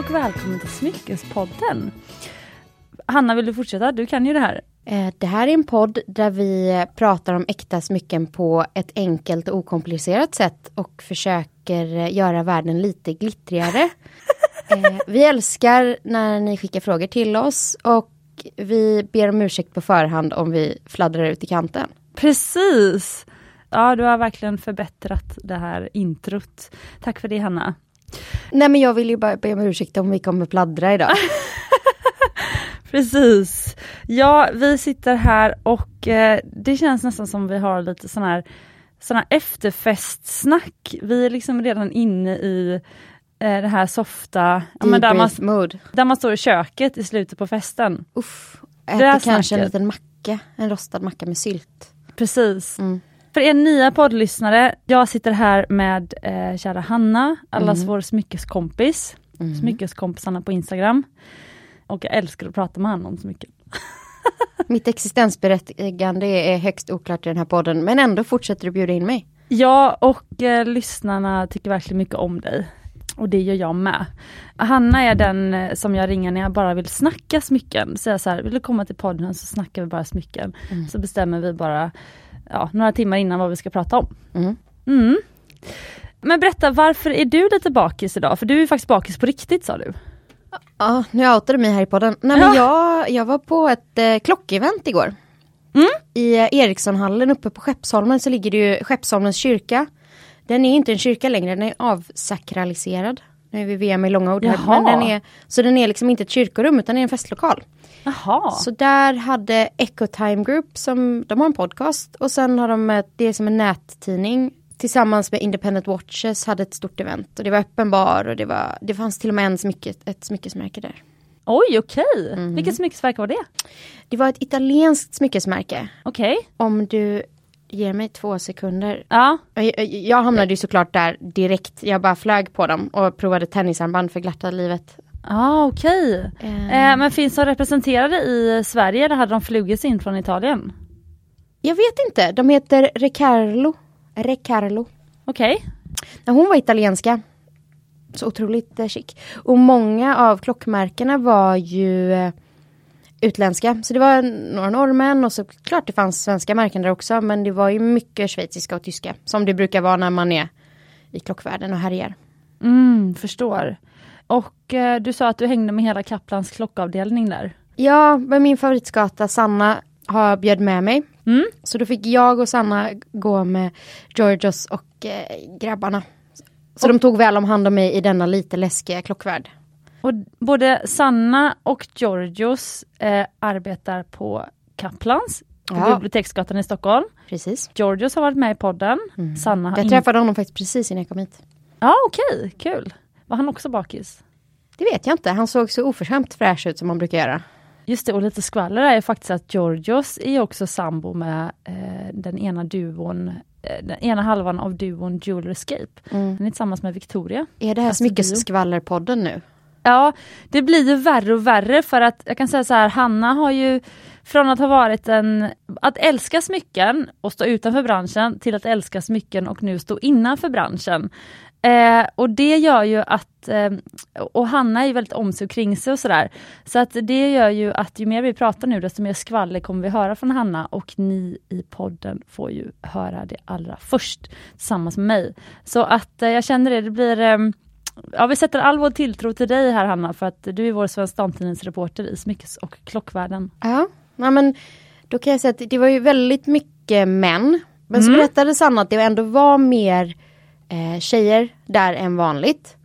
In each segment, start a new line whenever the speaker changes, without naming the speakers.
och välkommen till Smyckespodden. Hanna, vill du fortsätta? Du kan ju det här.
Eh, det här är en podd där vi pratar om äkta smycken på ett enkelt och okomplicerat sätt och försöker eh, göra världen lite glittrigare. Eh, vi älskar när ni skickar frågor till oss och vi ber om ursäkt på förhand om vi fladdrar ut i kanten.
Precis! Ja, du har verkligen förbättrat det här introt. Tack för det Hanna.
Nej men jag vill ju bara be om ursäkt om vi kommer pladdra idag.
Precis. Ja, vi sitter här och eh, det känns nästan som vi har lite sån här, sån här efterfestsnack. Vi är liksom redan inne i eh, det här softa, ja, men där, man,
mode.
där man står i köket i slutet på festen.
Uff, äter kanske en
snacket.
liten macka, en rostad macka med sylt.
Precis.
Mm.
För er nya poddlyssnare, jag sitter här med eh, kära Hanna, allas
Mm.
vår smyckeskompis.
Mm.
Smyckeskompisarna på Instagram. Och jag älskar att prata med honom om smycken.
Mitt existensberättigande är högst oklart i den här podden men ändå fortsätter du bjuda in mig.
Ja, och eh, lyssnarna tycker verkligen mycket om dig. Och det gör jag med. Hanna är den eh, som jag ringer när jag bara vill snacka smycken. Säga så här, vill du komma till podden så snackar vi bara smycken.
Mm.
Så bestämmer vi bara ja, några timmar innan vad vi ska prata om.
Mm.
Mm. Men berätta, varför är du lite bakis idag? För du är faktiskt bakis på riktigt sa du.
Ja, nu outade du mig här i podden. Nej, men jag, jag var på ett eh, klockevent igår.
Mm.
I eh, Erikssonhallen uppe på Skeppsholmen så ligger det ju Skeppsholmens kyrka. Den är inte en kyrka längre, den är avsakraliserad. Nu är vi VM i långa ord här. Men den är, så den är liksom inte ett kyrkorum utan är en festlokal.
Jaha.
Så där hade Ecotime Group, som, de har en podcast och sen har de, det är som en nättidning tillsammans med Independent Watches hade ett stort event och det var öppen bar och det, var, det fanns till och med en smycke, ett smyckesmärke där.
Oj, okej.
Mm.
Vilket smyckesverk var det?
Det var ett italienskt smyckesmärke.
Okej.
Om du ger mig två sekunder.
Ja.
Jag, jag hamnade ju såklart där direkt. Jag bara flög på dem och provade tennisarmband för glatta livet.
Ah, okej.
Eh,
Eh, men finns de representerade i Sverige eller hade de flugits in från Italien?
Jag vet inte, de heter Recarlo. Recarlo.
Okej.
Nej, hon var italienska. Så otroligt eh, chic. Och många av klockmärkena var ju eh, utländska. Så det var några norrmän och så klart det fanns svenska märken där också. Men det var ju mycket schweiziska och tyska. Som det brukar vara när man är i klockvärlden och härjar.
Mm, förstår. Och eh, du sa att du hängde med hela Kaplans klockavdelning där.
Ja, men min favoritskata Sanna har bjöd med mig.
Mm.
Så då fick jag och Sanna gå med Georgios och eh, grabbarna. Så de tog väl om hand om mig i denna lite läskiga klockvärld.
Och både Sanna och Georgios eh, arbetar på Kaplans,
Ja.
Biblioteksgatan i Stockholm.
Precis.
Georgios har varit med i podden. Sanna har
Jag träffade honom faktiskt precis innan jag kom hit.
Ja, okej, kul. Var han också bakis?
Det vet jag inte. Han såg så oförskämt fräsch ut som man brukar göra.
Just det, och lite skvaller är faktiskt att Georgios är också sambo med eh, den ena duon, eh, den ena halvan av duon Jewel Escape.
Mm.
Den är tillsammans med Victoria.
Är det här
Alltså,
smyckesskvallerpodden nu?
Ja, det blir ju värre och värre för att jag kan säga så här, Hanna har ju från att ha varit en, att älska smycken och stå utanför branschen till att älska smycken och nu stå innanför branschen. Eh, och det gör ju att, eh, och Hanna är ju väldigt om sig och kring sig och sådär. Så att det gör ju att ju mer vi pratar nu desto mer skvaller kommer vi höra från Hanna och ni i podden får ju höra det allra först tillsammans med mig. Så att eh, jag känner det, det blir eh, Ja, vi sätter all vår tilltro till dig här Hanna, för att du är vår Svensk Damtidningsreporter i smyckes och klockvärlden.
Ja, ja men då kan jag säga att det var ju väldigt mycket män. Men så
Mm.
berättade Sanna att det ändå var mer eh, tjejer där än vanligt.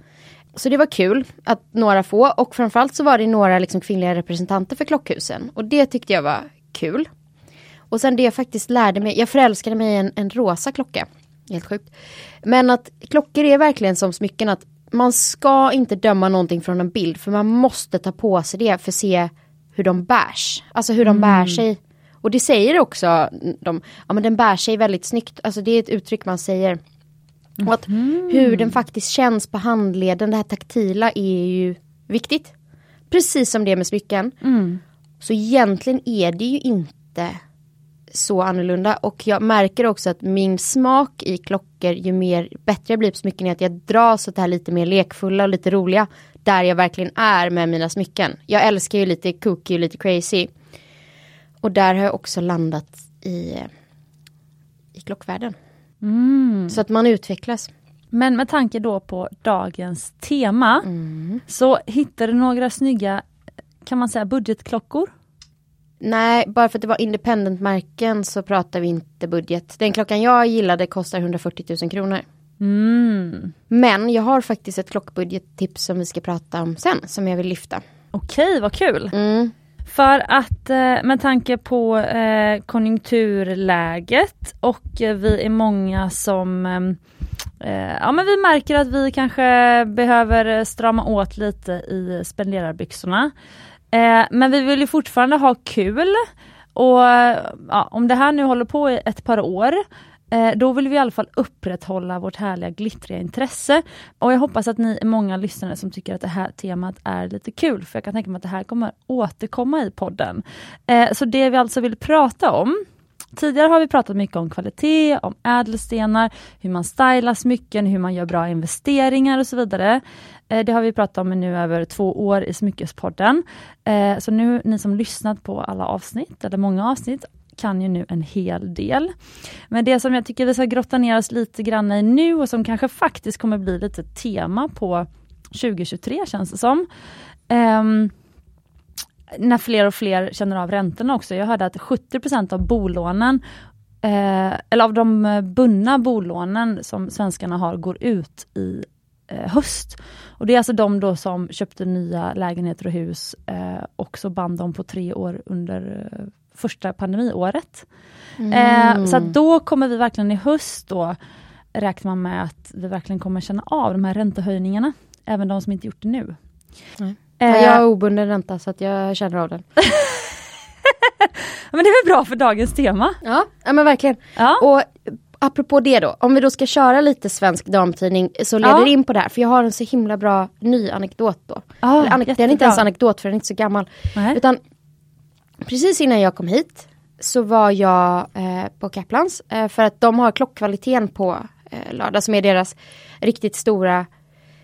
Så det var kul att några få och framförallt så var det några liksom kvinnliga representanter för klockhusen. Och det tyckte jag var kul. Och sen det jag faktiskt lärde mig, jag förälskade mig i en, en rosa klocka. Helt sjukt. Men att klockor är verkligen som smycken att man ska inte döma någonting från en bild för man måste ta på sig det för att se hur de bärs. Alltså hur de bär sig. Och det säger också de, ja men den bär sig väldigt snyggt. Alltså det är ett uttryck man säger. Och att hur den faktiskt känns på handleden, det här taktila är ju viktigt. Precis som det med smycken. Så egentligen är det ju inte så annorlunda och jag märker också att min smak i klockor ju mer bättre jag blir på smycken är att jag dras åt det här lite mer lekfulla och lite roliga. där jag verkligen är med mina smycken. Jag älskar ju lite kooky och lite crazy. Och där har jag också landat i, i klockvärlden.
Mm.
Så att man utvecklas.
Men med tanke då på dagens tema så hittar du några snygga, kan man säga budgetklockor?
Nej, bara för att det var independent-märken så pratar vi inte budget. Den klockan jag gillade kostar 140 000 kronor.
Mm.
Men jag har faktiskt ett klockbudgettips som vi ska prata om sen, som jag vill lyfta.
Okej, vad kul!
Mm.
För att eh, med tanke på eh, konjunkturläget och eh, vi är många som Ja men vi märker att vi kanske behöver strama åt lite i spenderarbyxorna. Men vi vill ju fortfarande ha kul. Och ja, om det här nu håller på i ett par år Eh, då vill vi i alla fall upprätthålla vårt härliga glittriga intresse. Och jag hoppas att ni är många lyssnare som tycker att det här temat är lite kul, för jag kan tänka mig att det här kommer återkomma i podden. Eh, så det vi alltså vill prata om Tidigare har vi pratat mycket om kvalitet, om ädelstenar, hur man stylar smycken, hur man gör bra investeringar och så vidare. Eh, det har vi pratat om i nu över två år i Smyckespodden. Så nu, ni som lyssnat på alla avsnitt, eller många avsnitt, kan ju nu en hel del. Men det som jag tycker vi ska grotta ner oss lite grann i nu och som kanske faktiskt kommer bli lite tema på 2023 känns det som. Um, när fler och fler känner av räntorna också. Jag hörde att 70% av bolånen, eh, eller av de bundna bolånen som svenskarna har, går ut i eh, höst. Och Det är alltså de då som köpte nya lägenheter och hus eh, och så band dem på tre år under eh, första pandemiåret. Eh, så då kommer vi verkligen i höst då räknar man med att vi verkligen kommer känna av de här räntehöjningarna. Även de som inte gjort det nu.
Nej.
Eh,
Ja, jag har obunden ränta så att jag känner av den.
Men det är väl bra för dagens tema?
Ja, ja men verkligen.
Ja.
Och apropå det då, om vi då ska köra lite svensk damtidning så leder
Ja.
det in på det här. För jag har en så himla bra ny anekdot då.
Ja,
Eller den är inte ens anekdot för den är inte så gammal.
Nej.
Utan precis innan jag kom hit så var jag eh, på Kaplans. Eh, för att de har klockkvaliteten på eh, lördag som är deras riktigt stora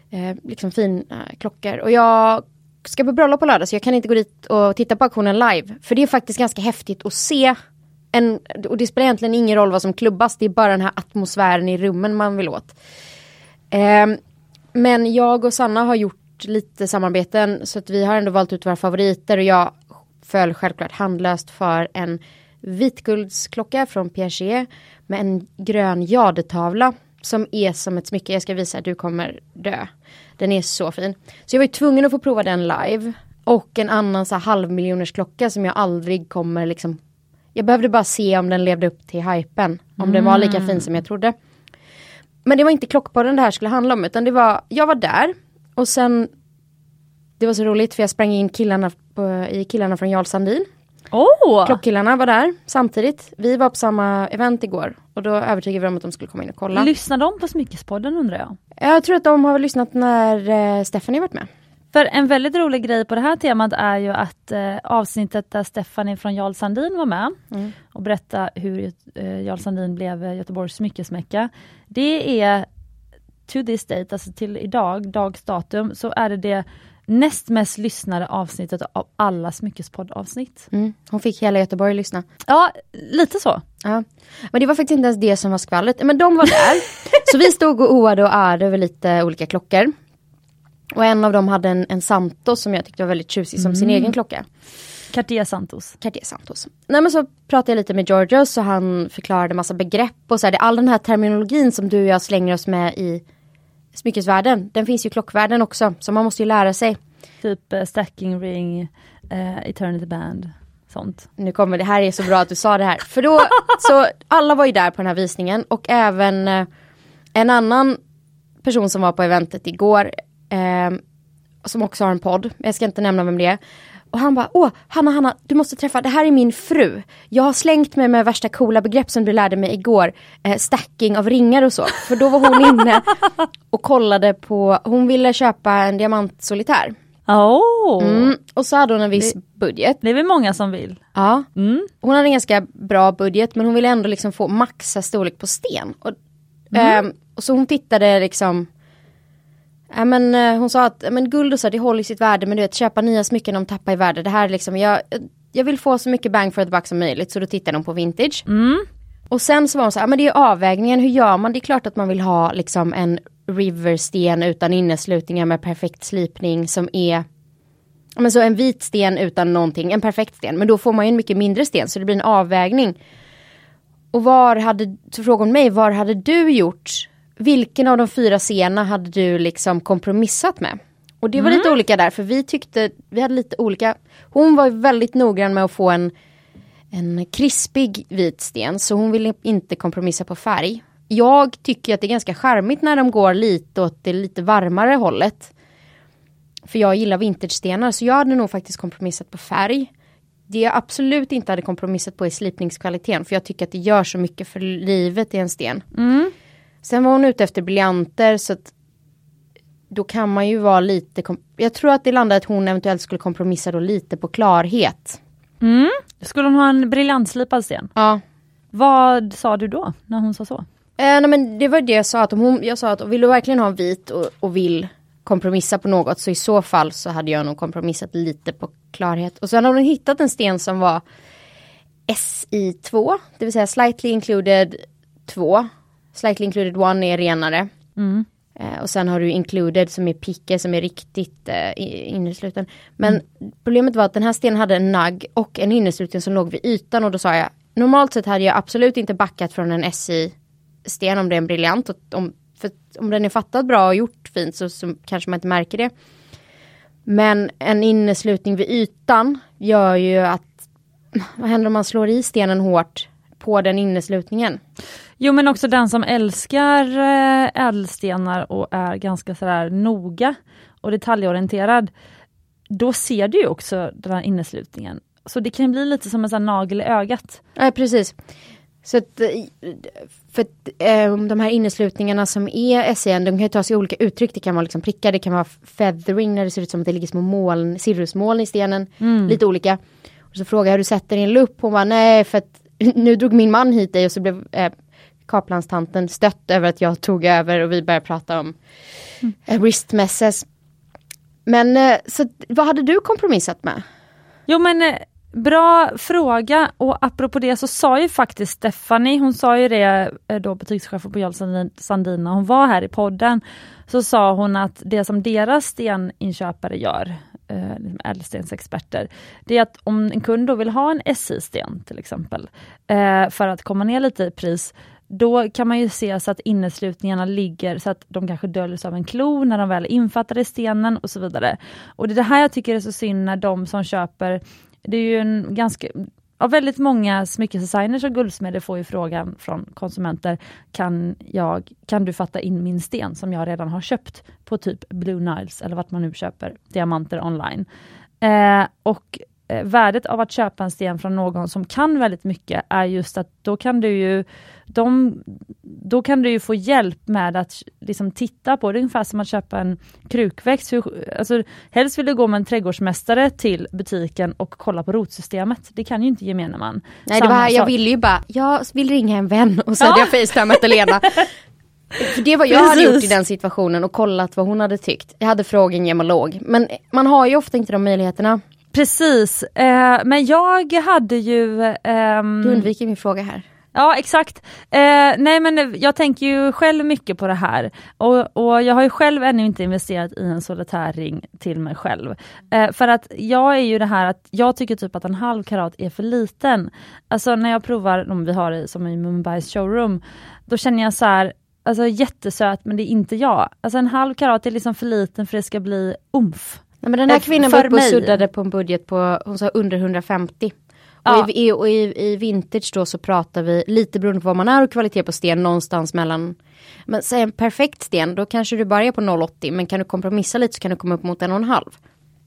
eh, liksom fina eh, klockor. Och jag ska på bröllop på lördag så jag kan inte gå dit och titta på auktionen live. För det är faktiskt ganska häftigt att se en, och det spelar egentligen ingen roll vad som klubbas, det är bara den här atmosfären i rummen man vill åt. Ehm, men jag och Sanna har gjort lite samarbeten så att vi har ändå valt ut våra favoriter och jag föll självklart handlöst för en vitguldsklocka från Piaget med en grön jadetavla som är som ett smycke. Jag ska visa, du kommer dö. Den är så fin. Så jag var ju tvungen att få prova den live. Och en annan så halvmiljoners klocka som jag aldrig kommer liksom Jag behövde bara se om den levde upp till hypen. Om den var lika fin som jag trodde. Men det var inte klockpodden det här skulle handla om utan det var, jag var där och sen Det var så roligt för jag sprang in killarna på, i killarna från Jarl Sandin.
Åh!
Klockkillarna var där samtidigt. Vi var på samma event igår och då övertygade vi dem att de skulle komma in och kolla.
Lyssnar de på Smyckespodden undrar jag?
jag tror att de har lyssnat när eh, Stephanie varit med.
För en väldigt rolig grej på det här temat är ju att eh, avsnittet där Stephanie från Jarl Sandin var med
Mm.
och berätta hur eh, Jarl Sandin blev eh, Göteborgs smyckesmäcka. Det är to this date, alltså till idag, dags datum, så är det det näst mest lyssnade avsnittet av alla smyckespoddavsnitt.
Mm. Hon fick hela Göteborg lyssna.
Ja, lite så.
Ja. Men det var faktiskt inte ens det som var skvallret. Men de var där. så vi stod och oade och ärade över lite olika klockor. Och en av dem hade en, en Santos som jag tyckte var väldigt tjusig som sin egen klocka.
Cartier Santos.
Cartier Santos. Nej men så pratade jag lite med Georgios och han förklarade massa begrepp och så här, det- all den här terminologin som du och jag slänger oss med i smyckesvärlden. Den finns ju klockvärlden också, så man måste ju lära sig.
Typ eh, stacking ring, eh, eternity band, sånt.
Nu kommer det här är så bra att du sa det här. För då, så alla var ju där på den här visningen och även eh, en annan person som var på eventet igår. Som också har en podd. Jag ska inte nämna vem det är. Och han bara, åh Hanna, Hanna, du måste träffa, det här är min fru. Jag har slängt mig med värsta coola begrepp som du lärde mig igår. Eh, stacking av ringar och så. För då var hon inne och kollade på, hon ville köpa en diamantsolitär.
Åh!
Mm, och så hade hon en viss budget.
Det är väl många som vill.
Ja.
Mm.
Hon hade en ganska bra budget men hon ville ändå liksom få maxa storlek på sten. Och, ehm, och så hon tittade liksom Ja, men, eh, hon sa att men, guld och så, det håller sitt värde men du vet köpa nya smycken de tappar i värde. Det här är liksom, jag, jag vill få så mycket bang for the buck som möjligt så då tittar de på vintage.
Mm.
Och sen så var hon så här, men det är avvägningen, hur gör man? Det är klart att man vill ha liksom en riversten utan inneslutningar med perfekt slipning som är men så en vit sten utan någonting, en perfekt sten. Men då får man ju en mycket mindre sten så det blir en avvägning. Och var hade, så frågade hon mig, var hade du gjort? Vilken av de fyra scenerna hade du liksom kompromissat med? Och det var
Mm.
lite olika där för vi tyckte, vi hade lite olika. Hon var väldigt noggrann med att få en, en krispig vit sten så hon ville inte kompromissa på färg. Jag tycker att det är ganska charmigt när de går lite åt det lite varmare hållet. För jag gillar vinterstenar så jag hade nog faktiskt kompromissat på färg. Det jag absolut inte hade kompromissat på är slipningskvaliteten för jag tycker att det gör så mycket för livet i en sten.
Mm.
Sen var hon ute efter briljanter så att då kan man ju vara lite, jag tror att det landade att hon eventuellt skulle kompromissa då lite på klarhet.
Mm. Skulle hon ha en briljantslipad sten?
Ja.
Vad sa du då när hon sa så?
Eh, nej men det var det jag sa att om hon, jag sa att vill du verkligen ha en vit och, och vill kompromissa på något så i så fall så hade jag nog kompromissat lite på klarhet. Och sen har hon hittat en sten som var SI2, det vill säga slightly included 2. Slightly included 1 är renare.
Mm.
Eh, och sen har du included som är picke som är riktigt eh, innesluten. Men problemet var att den här stenen hade en nagg och en innesluten som låg vid ytan och då sa jag normalt sett hade jag absolut inte backat från en SI-sten om det är en briljant. Om, för om den är fattad bra och gjort fint så, så kanske man inte märker det. Men en inneslutning vid ytan gör ju att vad händer om man slår i stenen hårt på den inneslutningen?
Jo men också den som älskar eh, ädelstenar och är ganska sådär noga och detaljorienterad. Då ser du också den här inneslutningen. Så det kan bli lite som en sån nagel i ögat.
Ja, precis. Så att, eh, för att, eh, de här inneslutningarna som är SEN, de kan ju ta sig olika uttryck. Det kan vara liksom prickar, det kan vara feathering när det ser ut som att det ligger små moln, cirrusmoln i stenen. Lite olika. Och så frågar jag hur du sätter i en lupp. Hon bara nej för att nu drog min man hit dig och så blev eh, kaplanstanten stött över att jag tog över och vi började prata om eh, wrist messes. Men eh, så vad hade du kompromissat med?
Jo men eh, bra fråga och apropå det så sa ju faktiskt Stephanie, hon sa ju det eh, då butikschefen på Jarl Sandin- Sandin när hon var här i podden. Så sa hon att det som deras steninköpare gör, eh, liksom ädelstensexperter, det är att om en kund då vill ha en SI-sten till exempel, eh, för att komma ner lite i pris, då kan man ju se så att inneslutningarna ligger så att de kanske döljs av en klo när de väl är infattade i stenen och så vidare. Och det är det här jag tycker är så synd när de som köper, det är ju en ganska Ja, väldigt många smyckesdesigners och guldsmeder får ju frågan från konsumenter, kan, jag, kan du fatta in min sten som jag redan har köpt på typ Blue Niles eller vart man nu köper diamanter online. Eh, och eh, värdet av att köpa en sten från någon som kan väldigt mycket är just att då kan du ju de, då kan du ju få hjälp med att liksom titta på det, ungefär som att köpa en krukväxt. Hur, alltså, helst vill du gå med en trädgårdsmästare till butiken och kolla på rotsystemet. Det kan ju inte gemene man.
Nej, det var, jag ville ju bara, jag vill ringa en vän och så
Ja.
hade jag facetimat Elena. För det var jag hade
Precis.
gjort i den situationen och kollat vad hon hade tyckt. Jag hade frågat en gemolog. Men man har ju ofta inte de möjligheterna.
Precis, eh, men jag hade ju... ehm,
Du undviker min fråga här.
Ja exakt. Eh, nej men jag tänker ju själv mycket på det här och, och jag har ju själv ännu inte investerat i en solitärring till mig själv. Eh, för att jag är ju det här att jag tycker typ att en halv karat är för liten. Alltså när jag provar de vi har i, som i Mumbais showroom, då känner jag så här, alltså jättesöt men det är inte jag. Alltså en halv karat är liksom för liten för det ska bli umf.
Nej, men den här kvinnan var uppe och suddade på en budget på, hon sa under 150.
Ja.
Och, i, i, och i, i vintage då så pratar vi, lite beroende på vad man är och kvalitet på sten, någonstans mellan men säg en perfekt sten, då kanske du börjar på 0,80 men kan du kompromissa lite så kan du komma upp mot en och en halv.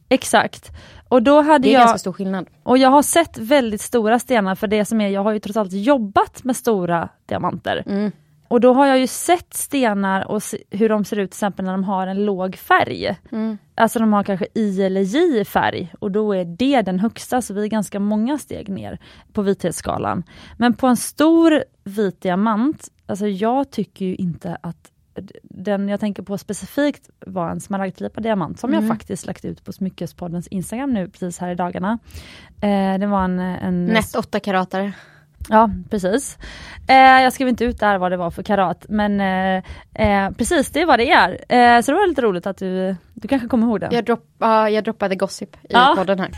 Exakt. Och då hade
Det är
jag...
ganska stor skillnad.
Och jag har sett väldigt stora stenar för det som är, jag har ju trots allt jobbat med stora diamanter.
Mm.
Och då har jag ju sett stenar och hur de ser ut till exempel när de har en låg färg.
Mm.
Alltså de har kanske I eller J i färg och då är det den högsta så vi är ganska många steg ner på vithetsskalan. Men på en stor vit diamant, alltså jag tycker ju inte att den jag tänker på specifikt var en smaragdslipad diamant som
Mm.
jag faktiskt lagt ut på Smyckespoddens Instagram nu precis här i dagarna. Eh, det var en, en
Nätt 8 karatare.
Ja, precis. Eh, jag skrev inte ut där vad det var för karat, men eh, eh, precis det är vad det är. Eh, så det var lite roligt att du, du kanske kommer ihåg det.
Jag, dropp, ja, jag droppade gossip i
Ja.
podden här.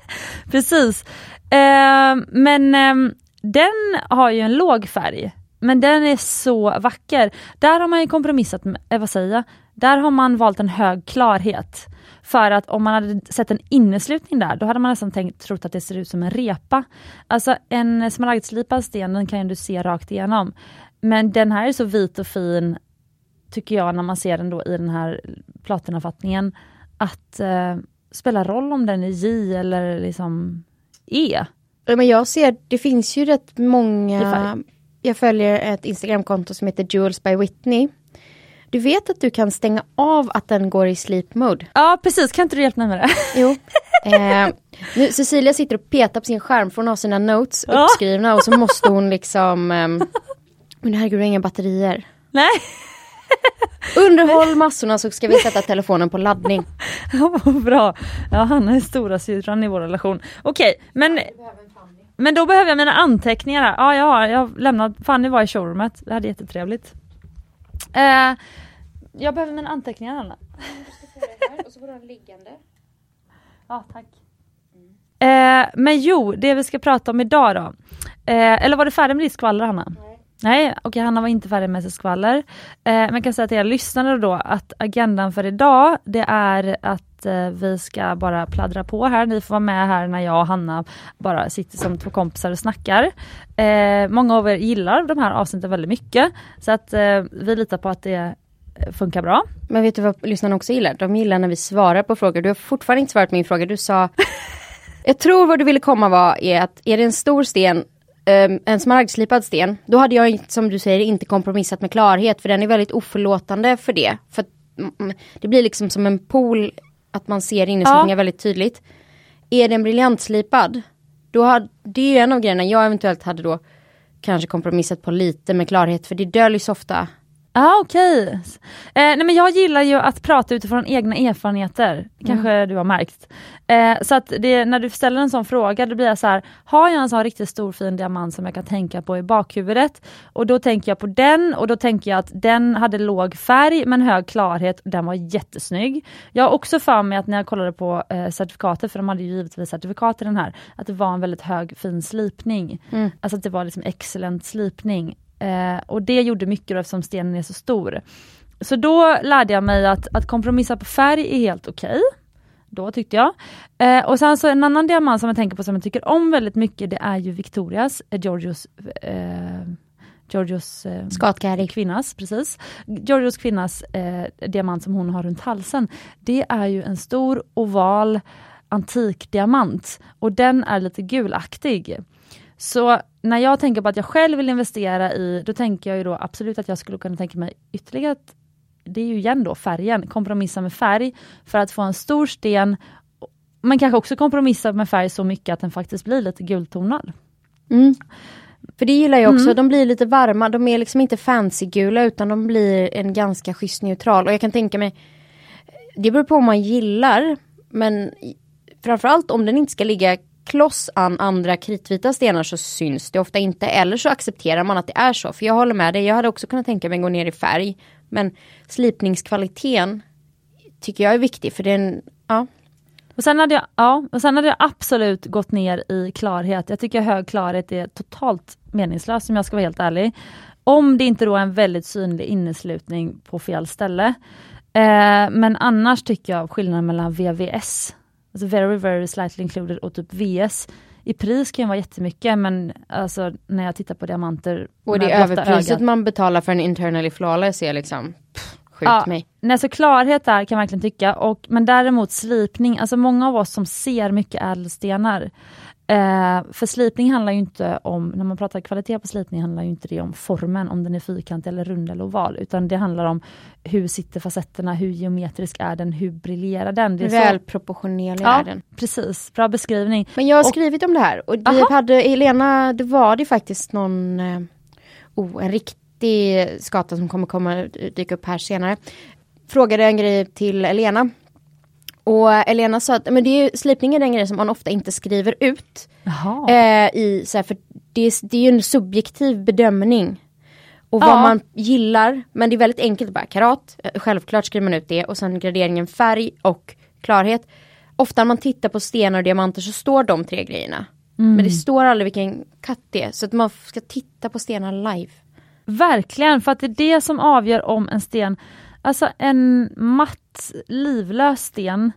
Precis. Eh, men eh, den har ju en låg färg, men den är så vacker. Där har man ju kompromissat med, eh, vad säger jag? Där har man valt en hög klarhet. För att om man hade sett en inneslutning där, då hade man nästan tänkt, trott att det ser ut som en repa. Alltså en smaragdslipad sten, den kan ju du se rakt igenom. Men den här är så vit och fin, tycker jag, när man ser den då i den här platinafattningen, att eh, spelar roll om den är J eller liksom E.
Men jag ser, det finns ju rätt många, jag följer ett Instagramkonto som heter Jewels by Whitney. Du vet att du kan stänga av att den går i sleep mode?
Ja precis, kan inte du hjälpa mig med det?
Jo. Eh, nu, Cecilia sitter och petar på sin skärm för hon har sina notes
Ja.
uppskrivna och så måste hon liksom ehm, Men herregud, du har inga batterier.
Nej,
Underhåll massorna så ska vi sätta telefonen på laddning.
Ja, vad bra. Ja, Hanna är stora syrran i vår relation. Okej, men, men då behöver jag mina anteckningar. Ja, jag har, jag lämnat, Fanny var i showroomet, det hade jättetrevligt. Eh, jag behöver mina anteckningar Hanna. Ja, tack. Eh, men jo, det vi ska prata om idag då. Eh, eller var du färdig med ditt skvaller Hanna? Nej, Nej, okej Hanna var inte färdig med sitt skvaller. Eh, men jag kan säga till er lyssnare då att agendan för idag det är att eh, vi ska bara pladdra på här. Ni får vara med här när jag och Hanna bara sitter som två kompisar och snackar. Eh, många av er gillar de här avsnitten väldigt mycket så att eh, vi litar på att det funkar bra.
Men vet du vad lyssnarna också gillar? De gillar när vi svarar på frågor. Du har fortfarande inte svarat på min fråga. Du sa Jag tror vad du ville komma var är att är det en stor sten ehm, en smaragdslipad sten, då hade jag som du säger inte kompromissat med klarhet för den är väldigt oförlåtande för det. För att, mm, det blir liksom som en pool att man ser inneslutningar
Ja.
väldigt tydligt. Är den briljantslipad, då har, det är ju en av grejerna jag eventuellt hade då kanske kompromissat på lite med klarhet för det döljs ofta.
Ja ah, okej. Eh, nej men jag gillar ju att prata utifrån egna erfarenheter, kanske du har märkt. Eh, så att det, när du ställer en sån fråga då blir jag så här, har jag en sån riktigt stor fin diamant som jag kan tänka på i bakhuvudet? Och då tänker jag på den och då tänker jag att den hade låg färg men hög klarhet och den var jättesnygg. Jag har också för mig att när jag kollade på eh, certifikatet, för de hade ju givetvis certifikat i den här, att det var en väldigt hög fin slipning. Alltså att det var liksom excellent slipning. Eh, och det gjorde mycket då, eftersom stenen är så stor. Så då lärde jag mig att, att kompromissa på färg är helt okej. Då tyckte jag. Eh, och sen så en annan diamant som jag tänker på som jag tycker om väldigt mycket det är ju Victorias, eh, Georgios, eh, Georgios eh, kvinnas, precis. Georgios kvinnas eh, diamant som hon har runt halsen. Det är ju en stor oval antikdiamant och den är lite gulaktig. Så när jag tänker på att jag själv vill investera i, då tänker jag ju då absolut att jag skulle kunna tänka mig ytterligare att det är ju igen då färgen, kompromissa med färg för att få en stor sten men kanske också kompromissa med färg så mycket att den faktiskt blir lite gultonad.
Mm. För det gillar jag också,
Mm.
de blir lite varma, de är liksom inte fancy-gula utan de blir en ganska schysst neutral. Och jag kan tänka mig, det beror på vad man gillar, men framförallt om den inte ska ligga kloss an andra kritvita stenar så syns det ofta inte. Eller så accepterar man att det är så. För jag håller med dig, jag hade också kunnat tänka mig att gå ner i färg. Men slipningskvaliteten tycker jag är viktig för den, ja.
Och sen, hade jag, ja, och sen hade jag absolut gått ner i klarhet. Jag tycker hög klarhet är totalt meningslöst om jag ska vara helt ärlig. Om det inte då är en väldigt synlig inneslutning på fel ställe. Eh, men annars tycker jag skillnaden mellan VVS, alltså very very slightly included och typ VS, i pris kan ju vara jättemycket men alltså när jag tittar på diamanter
Och det är överpriset
ögat-
man betalar för en internally flawless är liksom, pff, skjut
Ja,
mig.
Nej, så klarhet där kan jag verkligen tycka, och, men däremot slipning, alltså många av oss som ser mycket ädelstenar, eh, för slipning handlar ju inte om, när man pratar kvalitet på slipning handlar ju inte det om formen, om den är fyrkantig eller rund eller oval, utan det handlar om hur sitter facetterna, hur geometrisk är den, hur briljerar den? Det är
Välproportionerlig
ja,
är den.
precis, bra beskrivning.
Men jag har
Och-
skrivit om det här och vi
Aha.
hade Helena, det var det faktiskt någon, eh, oh, en riktig riktig skata som kommer komma dyka upp här senare. Frågade en grej till Elena. Och Elena sa att men det är, slipning är den grej som man ofta inte skriver ut. Eh, i, så här, för det, är, det är ju en subjektiv bedömning. Och vad
Ja.
man gillar, men det är väldigt enkelt bara karat, eh, självklart skriver man ut det och sen graderingen färg och klarhet. Ofta när man tittar på stenar och diamanter så står de tre grejerna. Men det står aldrig vilken katt det är, så att man ska titta på stenar live.
Verkligen, för att det är det som avgör om en sten, alltså en matt, livlös sten,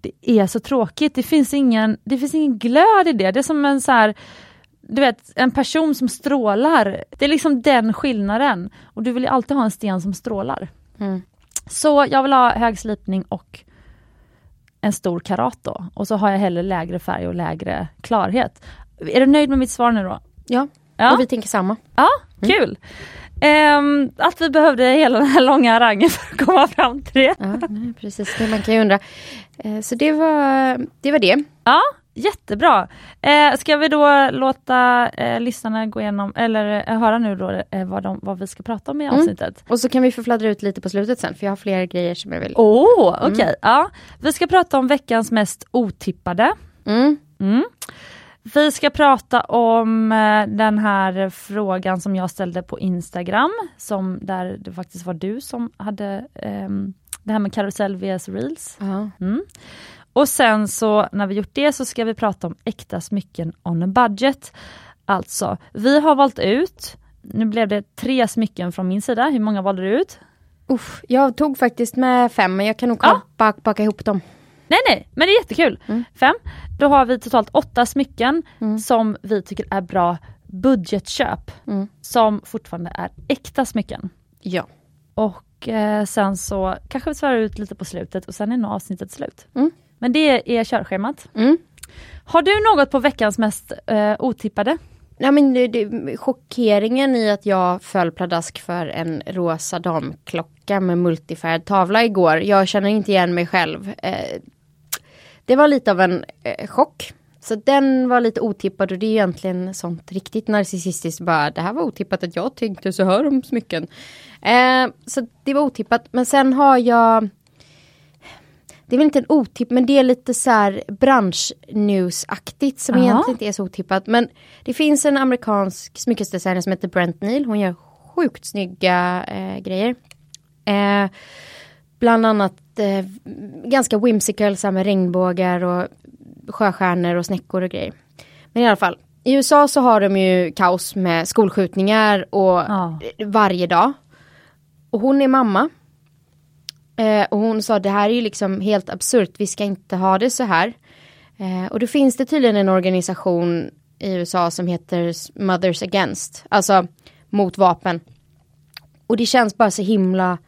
det är så tråkigt. Det finns ingen, det finns ingen glöd i det. Det är som en så här, du vet, en person som strålar. Det är liksom den skillnaden. Och du vill ju alltid ha en sten som strålar.
Mm.
Så jag vill ha hög slipning och en stor karat då. Och så har jag hellre lägre färg och lägre klarhet. Är du nöjd med mitt svar nu då?
Ja,
Ja.
och vi tänker samma.
Ja, kul! Ehm, att vi behövde hela den här långa harangen för att komma fram till det.
Ja, nej, precis, det man kan ju undra. Eh, så det var det. Var det.
Ja, jättebra. Eh, ska vi då låta eh, lyssnarna gå igenom, eller höra nu då vad, de, vad vi ska prata om i
Mm.
avsnittet?
Och så kan vi få fladdra ut lite på slutet sen, för jag har fler grejer som jag vill...
Åh, oh, okej. Ja. Vi ska prata om veckans mest otippade.
Mm.
Vi ska prata om eh, den här frågan som jag ställde på Instagram, som där det faktiskt var du som hade ehm, det här med karusell vs reels.
Ja.
Mm. Och sen så när vi gjort det så ska vi prata om äkta smycken on a budget. Alltså, vi har valt ut, nu blev det tre smycken från min sida, hur många valde du ut?
Uff, jag tog faktiskt med fem, men jag kan nog
Ja.
baka, baka ihop dem.
Nej nej, men det är jättekul.
Mm.
Fem. Då har vi totalt åtta smycken som vi tycker är bra budgetköp.
Mm.
Som fortfarande är äkta smycken.
Ja.
Och eh, sen så kanske vi svarar ut lite på slutet och sen är nog avsnittet slut.
Mm.
Men det är körschemat.
Mm.
Har du något på veckans mest eh, otippade?
Nej, men det, det, chockeringen i att jag föll pladask för en rosa damklocka med multifärgad tavla igår. Jag känner inte igen mig själv. Eh, det var lite av en eh, chock. Så den var lite otippad och det är egentligen sånt riktigt narcissistiskt bara det här var otippat att jag tänkte så här om smycken. Eh, så det var otippat men sen har jag det är väl inte en otipp men det är lite så här branschnewsaktigt som
Jaha.
egentligen inte är så otippat. Men det finns en amerikansk smyckesdesigner som heter Brent Neal. Hon gör sjukt snygga eh, grejer. Eh, bland annat eh, ganska whimsical så med regnbågar och sjöstjärnor och snäckor och grejer. Men i alla fall, i USA så har de ju kaos med skolskjutningar och
Ja.
varje dag. Och hon är mamma. Eh, och hon sa det här är ju liksom helt absurt, vi ska inte ha det så här. Eh, och då finns det tydligen en organisation i USA som heter Mothers Against, alltså mot vapen. Och det känns bara så himla,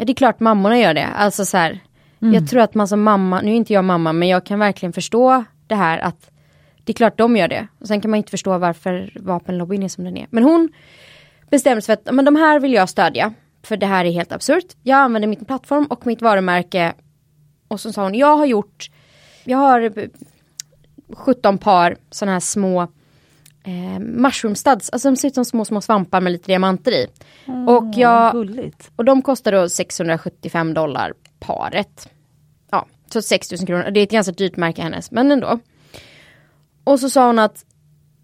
ja det är klart mammorna gör det, alltså så här. Jag tror att man som mamma, nu är inte jag mamma men jag kan verkligen förstå det här att det är klart de gör det. Och sen kan man inte förstå varför vapenlobbyn är som den är. Men hon bestämde sig för att men de här vill jag stödja. För det här är helt absurt. Jag använder min plattform och mitt varumärke. Och så sa hon, jag har gjort, jag har eh, 17 par sådana här små eh, mushroom studs. Alltså de ser ut som små, små svampar med lite diamanter i. och, jag,
Gulligt.
och de kostar då 675 dollar paret. Ja, så 6000 kronor. Det är ett ganska dyrt märke hennes, men ändå. Och så sa hon att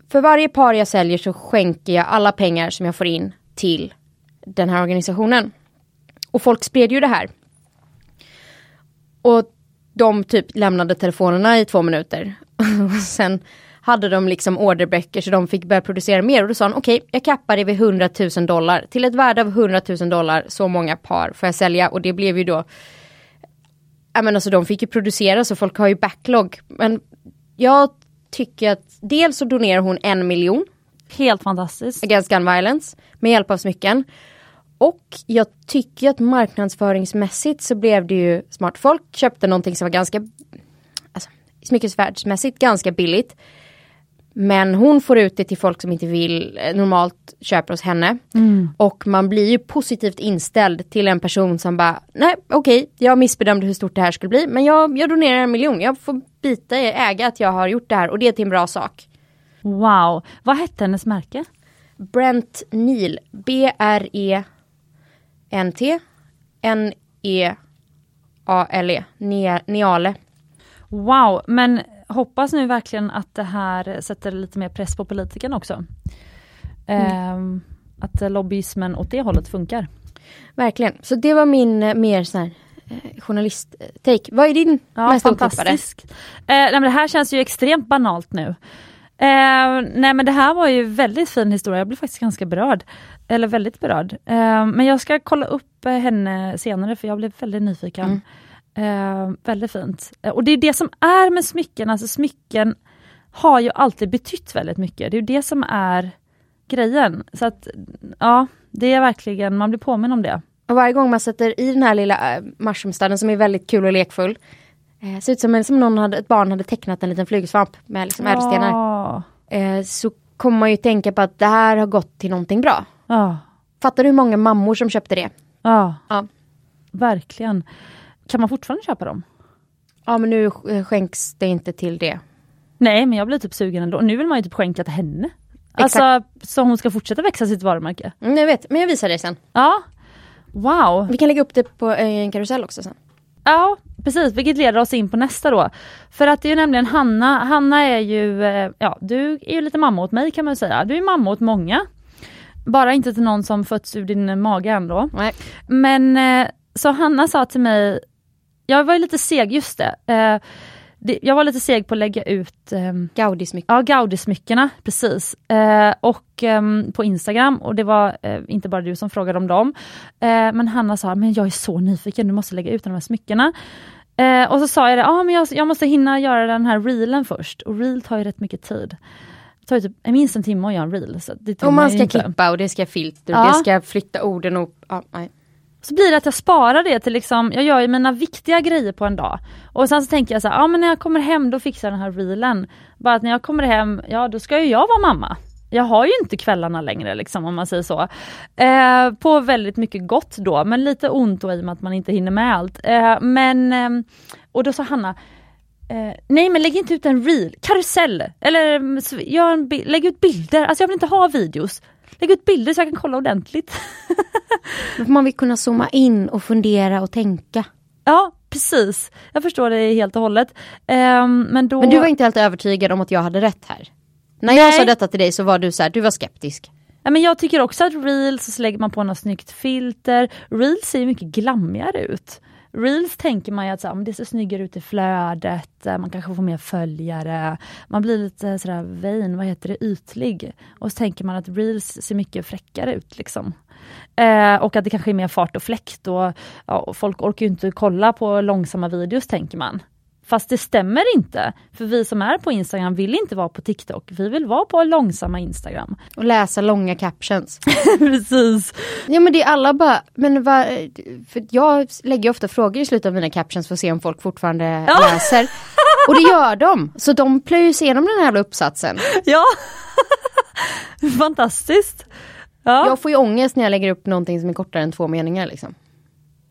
för varje par jag säljer så skänker jag alla pengar som jag får in till den här organisationen. Och folk spred ju det här. Och de typ lämnade telefonerna i två minuter. Och sen hade de liksom orderböcker så de fick börja producera mer. Och då sa han okej, jag kappar det vid 100 000 dollar. Till ett värde av 100 000 dollar, så många par får jag sälja. Och det blev ju då Ja men alltså de fick ju producera så folk har ju backlog. Men jag tycker att dels så donerar hon en miljon
Helt fantastiskt.
Against Gun Violence med hjälp av smycken. Och jag tycker att marknadsföringsmässigt så blev det ju smart. Folk köpte någonting som var ganska, alltså smyckesvärldsmässigt ganska billigt. Men hon får ut det till folk som inte vill eh, normalt köpa hos henne. Och man blir ju positivt inställd till en person som bara, nej okej, jag missbedömde hur stort det här skulle bli. Men jag, jag donerar en miljon, jag får bita, äga att jag har gjort det här och det är till en bra sak.
Wow. Vad hette hennes märke?
Brent Neal. B-R-E-N-T N-E-A-L-E. Ne- Neale.
Wow, men hoppas nu verkligen att det här sätter lite mer press på politiken också. Ehm, att lobbyismen åt det hållet funkar.
Verkligen. Så det var min eh, mer sån här eh, journalist-take. Vad är din
Ja,
mest otippade?
fantastisk. Eh, nej, men det här känns ju extremt banalt nu. Eh, nej men det här var ju väldigt fin historia, jag blev faktiskt ganska berörd. Eller väldigt berörd. Eh, men jag ska kolla upp eh, henne senare för jag blev väldigt nyfiken. Eh, väldigt fint. Eh, och det är det som är med smycken, alltså smycken har ju alltid betytt väldigt mycket. Det är ju det som är grejen. Så att ja, det är verkligen, man blir påminn om det.
Och varje gång man sätter i den här lilla äh, mushroomstaden som är väldigt kul och lekfull. Eh, ser ut som, som någon hade, ett barn hade tecknat en liten flygsvamp med liksom ädelstenar. Eh, så kommer man ju tänka på att det här har gått till någonting bra.
Ja.
Fattar du hur många mammor som köpte det?
Ja,
Ja.
verkligen. Kan man fortfarande köpa dem?
Ja men nu eh, skänks det inte till det.
Nej, men jag blir typ sugen ändå. Nu vill man ju typ skänka till henne. Alltså, så hon ska fortsätta växa sitt varumärke.
Mm, jag vet, men jag visar dig sen.
Ja. Wow.
Vi kan lägga upp det på eh, en karusell också sen.
Ja, precis. Vilket leder oss in på nästa då. För att det är ju nämligen Hanna. Hanna är ju, eh, ja, du är ju lite mamma åt mig kan man säga. Du är mamma åt många. Bara inte till någon som fötts ur din mage ändå.
Nej.
Men så Hanna sa till mig, jag var lite seg, just det. Eh, det jag var lite seg på att lägga ut ehm,
Gaudismycken.
Ja, Gaudismyckena, precis. Eh, och ehm, på Instagram, och det var eh, inte bara du som frågade om dem. Eh, men Hanna sa, men jag är så nyfiken, du måste lägga ut de här smyckena. Eh, och så sa jag det, ah, men jag, jag måste hinna göra den här reelen först. Och reel tar ju rätt mycket tid. Det tar typ minst en timme att göra en reel. Så det
Och man ska
inte.
klippa och det ska filter
Ja.
det ska flytta orden och... Ja, nej.
Så blir det att jag sparar det till liksom, jag gör ju mina viktiga grejer på en dag. Och sen så tänker jag så här, ja men när jag kommer hem då fixar jag den här reelen. Bara att när jag kommer hem, ja då ska ju jag vara mamma. Jag har ju inte kvällarna längre liksom om man säger så. Eh, på väldigt mycket gott då, men lite ont då i och med att man inte hinner med allt. Eh, men, eh, och då sa Hanna, Eh, nej men lägg inte ut en reel, karusell, eller mm, gör en lägg ut bilder, alltså jag vill inte ha videos. Lägg ut bilder så jag kan kolla ordentligt.
Man vill kunna zooma in och fundera och tänka.
Ja, precis. Jag förstår det helt och hållet. Ehm, men då...
Men du var inte alltid övertygad om att jag hade rätt här. När jag
Nej.
sa detta till dig så var du så här, du var skeptisk.
ja, men jag tycker också att reels, så lägger man på något snyggt filter. Reels ser mycket glammigare ut. Reels tänker man ju att så, här, det ser snyggare ut i flödet, eh, man kanske får mer följare, man blir lite sådär vain, vad heter det, ytlig. Och så tänker man att reels ser mycket fräckare ut liksom. Eh, och att det kanske är mer fart och fläkt och, ja, och folk orkar ju inte kolla på långsamma videos tänker man. Fast det stämmer inte, för vi som är på Instagram vill inte vara på TikTok, vi vill vara på långsamma Instagram.
Och läsa långa captions.
Precis.
Ja men det är alla bara, men vad, för jag lägger ofta frågor i slutet av mina captions för att se om folk fortfarande
Ja.
läser. Och det gör de. Så de plöjer sig igenom den här jävla uppsatsen.
Ja, fantastiskt. Ja,
Jag får ju ångest när jag lägger upp någonting som är kortare än två meningar liksom.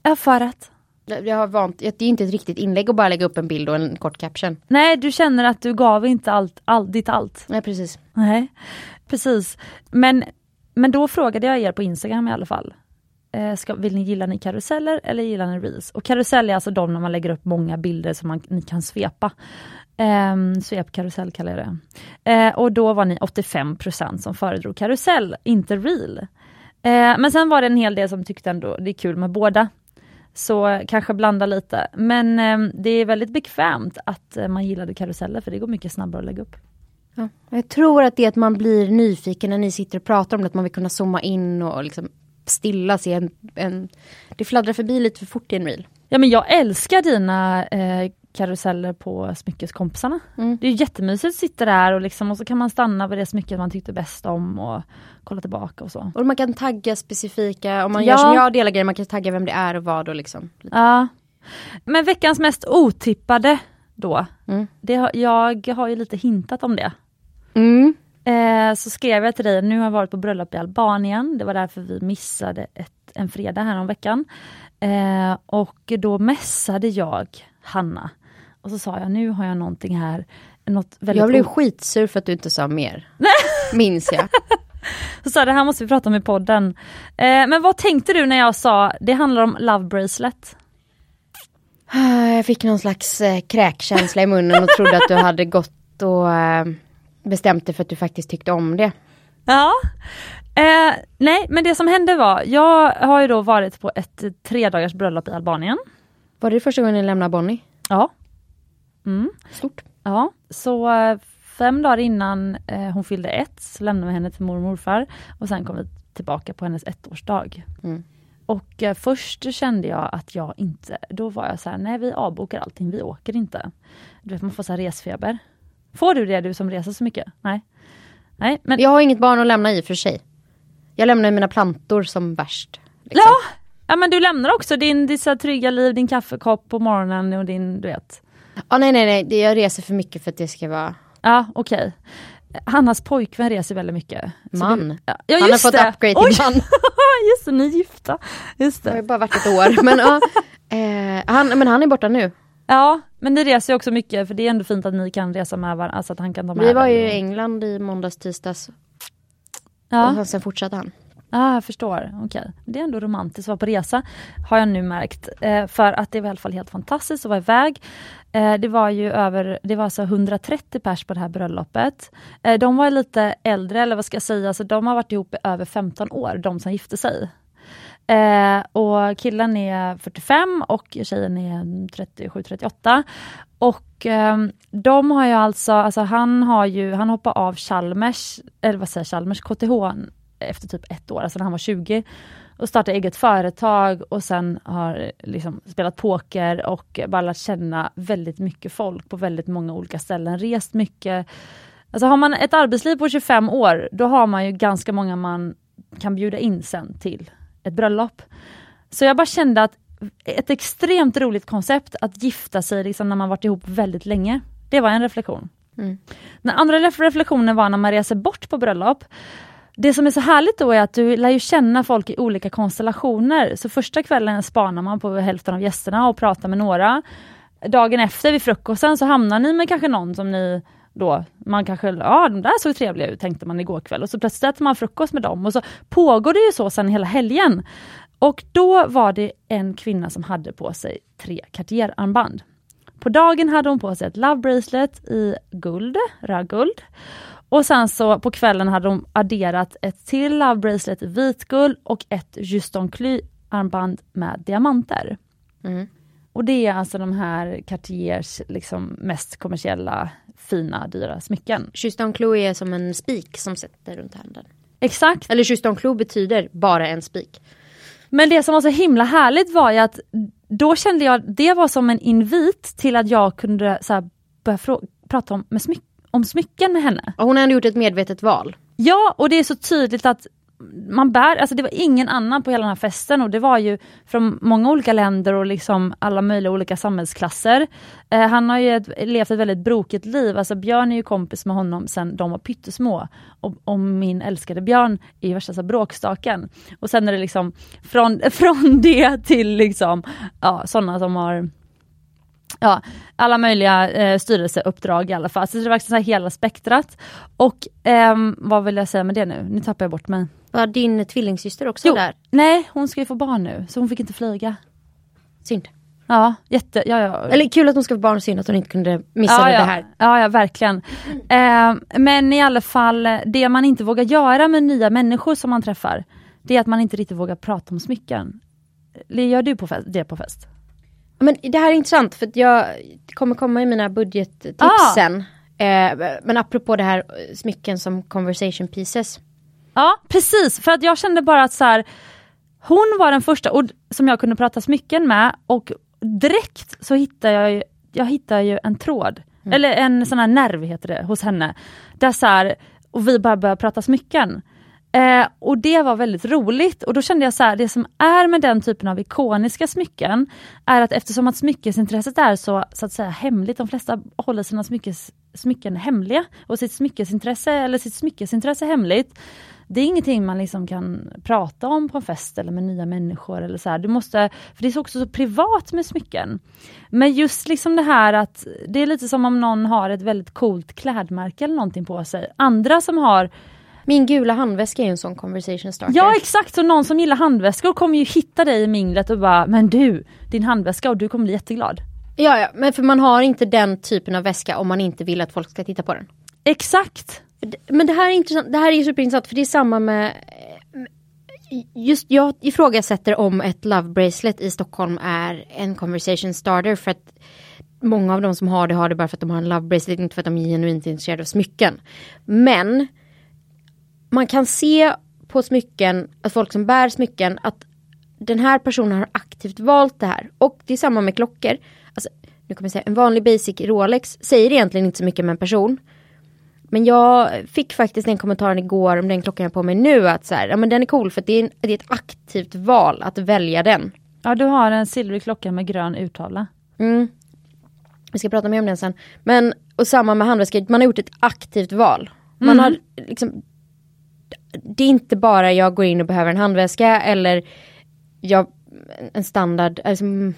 jag för att.
Jag har vant, det är inte ett riktigt inlägg att bara lägga upp en bild och en kort caption.
Nej, du känner att du gav inte allt, all, ditt allt.
Nej precis.
Nej, precis. Men, men då frågade jag er på Instagram i alla fall. Eh, ska, vill ni gilla ni karuseller eller gillar ni reels? Och karusell är alltså de när man lägger upp många bilder som man, ni kan svepa. Um, svepkarusell kallar jag det. Eh, och då var ni 85% som föredrog karusell, inte reel. Eh, men sen var det en hel del som tyckte ändå det är kul med båda. Så kanske blanda lite. Men eh, det är väldigt bekvämt att eh, man gillade karuseller för det går mycket snabbare att lägga upp.
Ja. Jag tror att det är att man blir nyfiken när ni sitter och pratar om det, att man vill kunna zooma in och liksom stilla se en, en... Det fladdrar förbi lite för fort i en reel.
Ja men jag älskar dina eh, karuseller på smyckeskompisarna.
Mm.
Det är jättemysigt att sitta där och, liksom, och så kan man stanna vid det smycket man tyckte bäst om och kolla tillbaka och så.
Och man kan tagga specifika, om man
Ja.
gör som jag delar grejer, man kan tagga vem det är och vad och liksom.
Ja. Men veckans mest otippade då,
Mm.
det har, jag har ju lite hintat om det.
Mm.
Eh, så skrev jag till dig, nu har jag varit på bröllop i Albanien, det var därför vi missade ett, en fredag här om veckan. Eh, och då mässade jag Hanna och så sa jag, nu har jag någonting här, något väldigt
Jag blev skitsur för att du inte sa mer. Minns jag.
Så sa det här måste vi prata om i podden. Eh, men vad tänkte du när jag sa, det handlar om Love Bracelet?
Jag fick någon slags eh, kräkkänsla i munnen och trodde att du hade gått och eh, bestämt dig för att du faktiskt tyckte om det.
Ja. Eh, nej, men det som hände var, jag har ju då varit på ett tre bröllop i Albanien.
Var det första gången ni lämnade Bonnie?
Ja. Mm.
Stort.
Ja, så eh, fem dagar innan eh, hon fyllde ett så lämnade vi henne till mormor och morfar och sen kom vi tillbaka på hennes ettårsdag.
Mm.
Och eh, först kände jag att jag inte, då var jag så här, nej vi avbokar allting, vi åker inte. Du vet man får så här resfeber. Får du det du som reser så mycket? Nej. Nej, men
Jag har inget barn att lämna i och för sig. Jag lämnar mina plantor som värst. liksom.
Ja! Ja men du lämnar också din, ditt så trygga liv, din kaffekopp på morgonen och din, du vet.
Ja, nej, nej, nej. Jag reser för mycket för att det ska vara
Ja okej. Hannas pojkvän reser väldigt mycket.
Man.
Du, ja, ja,
Han har fått
det.
upgrade
Oj,
till man.
just det, ni är gifta. Just
Det har
det.
ju bara varit ett år. Men, ja, eh, han, men han är borta nu.
Ja, men ni reser ju också mycket för det är ändå fint att ni kan resa med varandra, alltså att han kan ta med
Vi var ju i England i måndags, tisdags
Ja,
och sen fortsatte han.
ah, jag förstår. Okej. Det är ändå romantiskt att vara på resa, har jag nu märkt. Eh, för att det var i alla fall helt fantastiskt att vara iväg. Eh, det var ju över, det var alltså 130 pers på det här bröllopet. Eh, de var lite äldre, eller vad ska jag säga, så de har varit ihop i över 15 år, de som gifte sig. Eh, och killen är 45 och tjejen är 37-38. Och ehm, de har ju alltså, alltså han har ju, han hoppade av Chalmers, eller vad säger jag, Chalmers, KTH efter typ ett år, alltså när han var 20 och startade eget företag och sen har liksom spelat poker och bara lärt känna väldigt mycket folk på väldigt många olika ställen, rest mycket. Alltså har man ett arbetsliv på 25 år, då har man ju ganska många man kan bjuda in sen till ett bröllop. Så jag bara kände att ett extremt roligt koncept att gifta sig liksom när man varit ihop väldigt länge. Det var en reflektion.
Mm.
Den andra ref- reflektionen var när man reser bort på bröllop. Det som är så härligt då är att du lär ju känna folk i olika konstellationer. Så första kvällen spanar man på hälften av gästerna och pratar med några. Dagen efter vid frukosten så hamnar ni med kanske någon som ni då, man kanske, ja de där såg trevliga ut tänkte man igår kväll och så plötsligt äter man frukost med dem och så pågår det ju så sen hela helgen. Och då var det en kvinna som hade på sig tre Cartier-armband. På dagen hade hon på sig ett love bracelet i guld, rödguld. Och sen så på kvällen hade hon adderat ett till love bracelet i vitguld och ett Juston Cly armband med diamanter.
Mm.
Och det är alltså de här Cartiers liksom mest kommersiella, fina, dyra smycken.
Juston Clou är som en spik som sätter runt handen.
Exakt.
Eller Juston Clou betyder bara en spik.
Men det som var så himla härligt var ju att då kände jag, det var som en invit till att jag kunde så här, börja prata om, med smy- om smycken med henne.
Och hon har ändå gjort ett medvetet val.
Ja, och det är så tydligt att man bär, alltså det var ingen annan på hela den här festen och det var ju från många olika länder och liksom alla möjliga olika samhällsklasser. Eh, han har ju ett, levt ett väldigt brokigt liv, alltså Björn är ju kompis med honom sen de var pyttesmå. Och, och min älskade Björn är ju värsta så bråkstaken. Och sen är det liksom från, från det till liksom, ja, sådana som har Ja, alla möjliga eh, styrelseuppdrag i alla fall. Så det var verkligen så hela spektrat. Och ehm, vad vill jag säga med det nu? Nu tappar jag bort mig.
Var din tvillingsyster också
Jo.
där?
Nej, hon ska ju få barn nu, så hon fick inte flyga.
Synd.
Ja, jätte, ja, ja.
Eller kul att hon ska få barn, synd att hon inte kunde missa
ja, ja.
det här.
Ja, ja verkligen. Eh, men i alla fall, det man inte vågar göra med nya människor som man träffar, det är att man inte riktigt vågar prata om smycken. Gör du på fest, det på fest?
Men det här är intressant för jag kommer komma i mina budgettips
Ah.
sen. Eh, men apropå det här eh, smycken som conversation pieces.
Ja, precis. För att jag kände bara att så här, hon var den första och, som jag kunde prata smycken med och direkt så hittade jag, ju- jag hittade ju en tråd, eller en sån här nerv heter det hos henne. Där så här, och vi bara började prata smycken. Eh, och det var väldigt roligt och då kände jag så här, det som är med den typen av ikoniska smycken är att eftersom att smyckesintresset är så, så att säga hemligt, de flesta håller sina smyckes, smycken hemliga och sitt smyckesintresse eller sitt smyckesintresse hemligt. Det är ingenting man liksom kan prata om på en fest eller med nya människor. Eller så här. Du måste, för det är också så privat med smycken. Men just liksom det här att det är lite som om någon har ett väldigt coolt klädmärke eller någonting på sig. Andra som har
min gula handväska är en sån conversation starter.
Ja exakt, så någon som gillar handväskor kommer ju hitta dig i minglet och bara Men du, din handväska och du kommer bli jätteglad.
Ja, ja, men för man har inte den typen av väska om man inte vill att folk ska titta på den.
Exakt!
Men det här är intressant, det här är superintressant för det är samma med Just jag ifrågasätter om ett love bracelet i Stockholm är en conversation starter för att många av de som har det har det bara för att de har en love bracelet, inte för att de är genuint intresserade av smycken. Men man kan se på smycken, att folk som bär smycken, att den här personen har aktivt valt det här. Och det är samma med klockor. Alltså, nu kommer jag säga, en vanlig basic Rolex säger egentligen inte så mycket med en person. Men jag fick faktiskt den kommentaren igår om den klockan jag har på mig nu att så här, ja men den är cool för det är, en, det är ett aktivt val att välja den.
Ja du har en silvrig klocka med grön urtavla.
Mm. Vi ska prata mer om den sen. Men och samma med handväskor, man har gjort ett aktivt val. Man
Mm.
har liksom Det är inte bara jag går in och behöver en handväska eller jag, en standard, alltså, mm,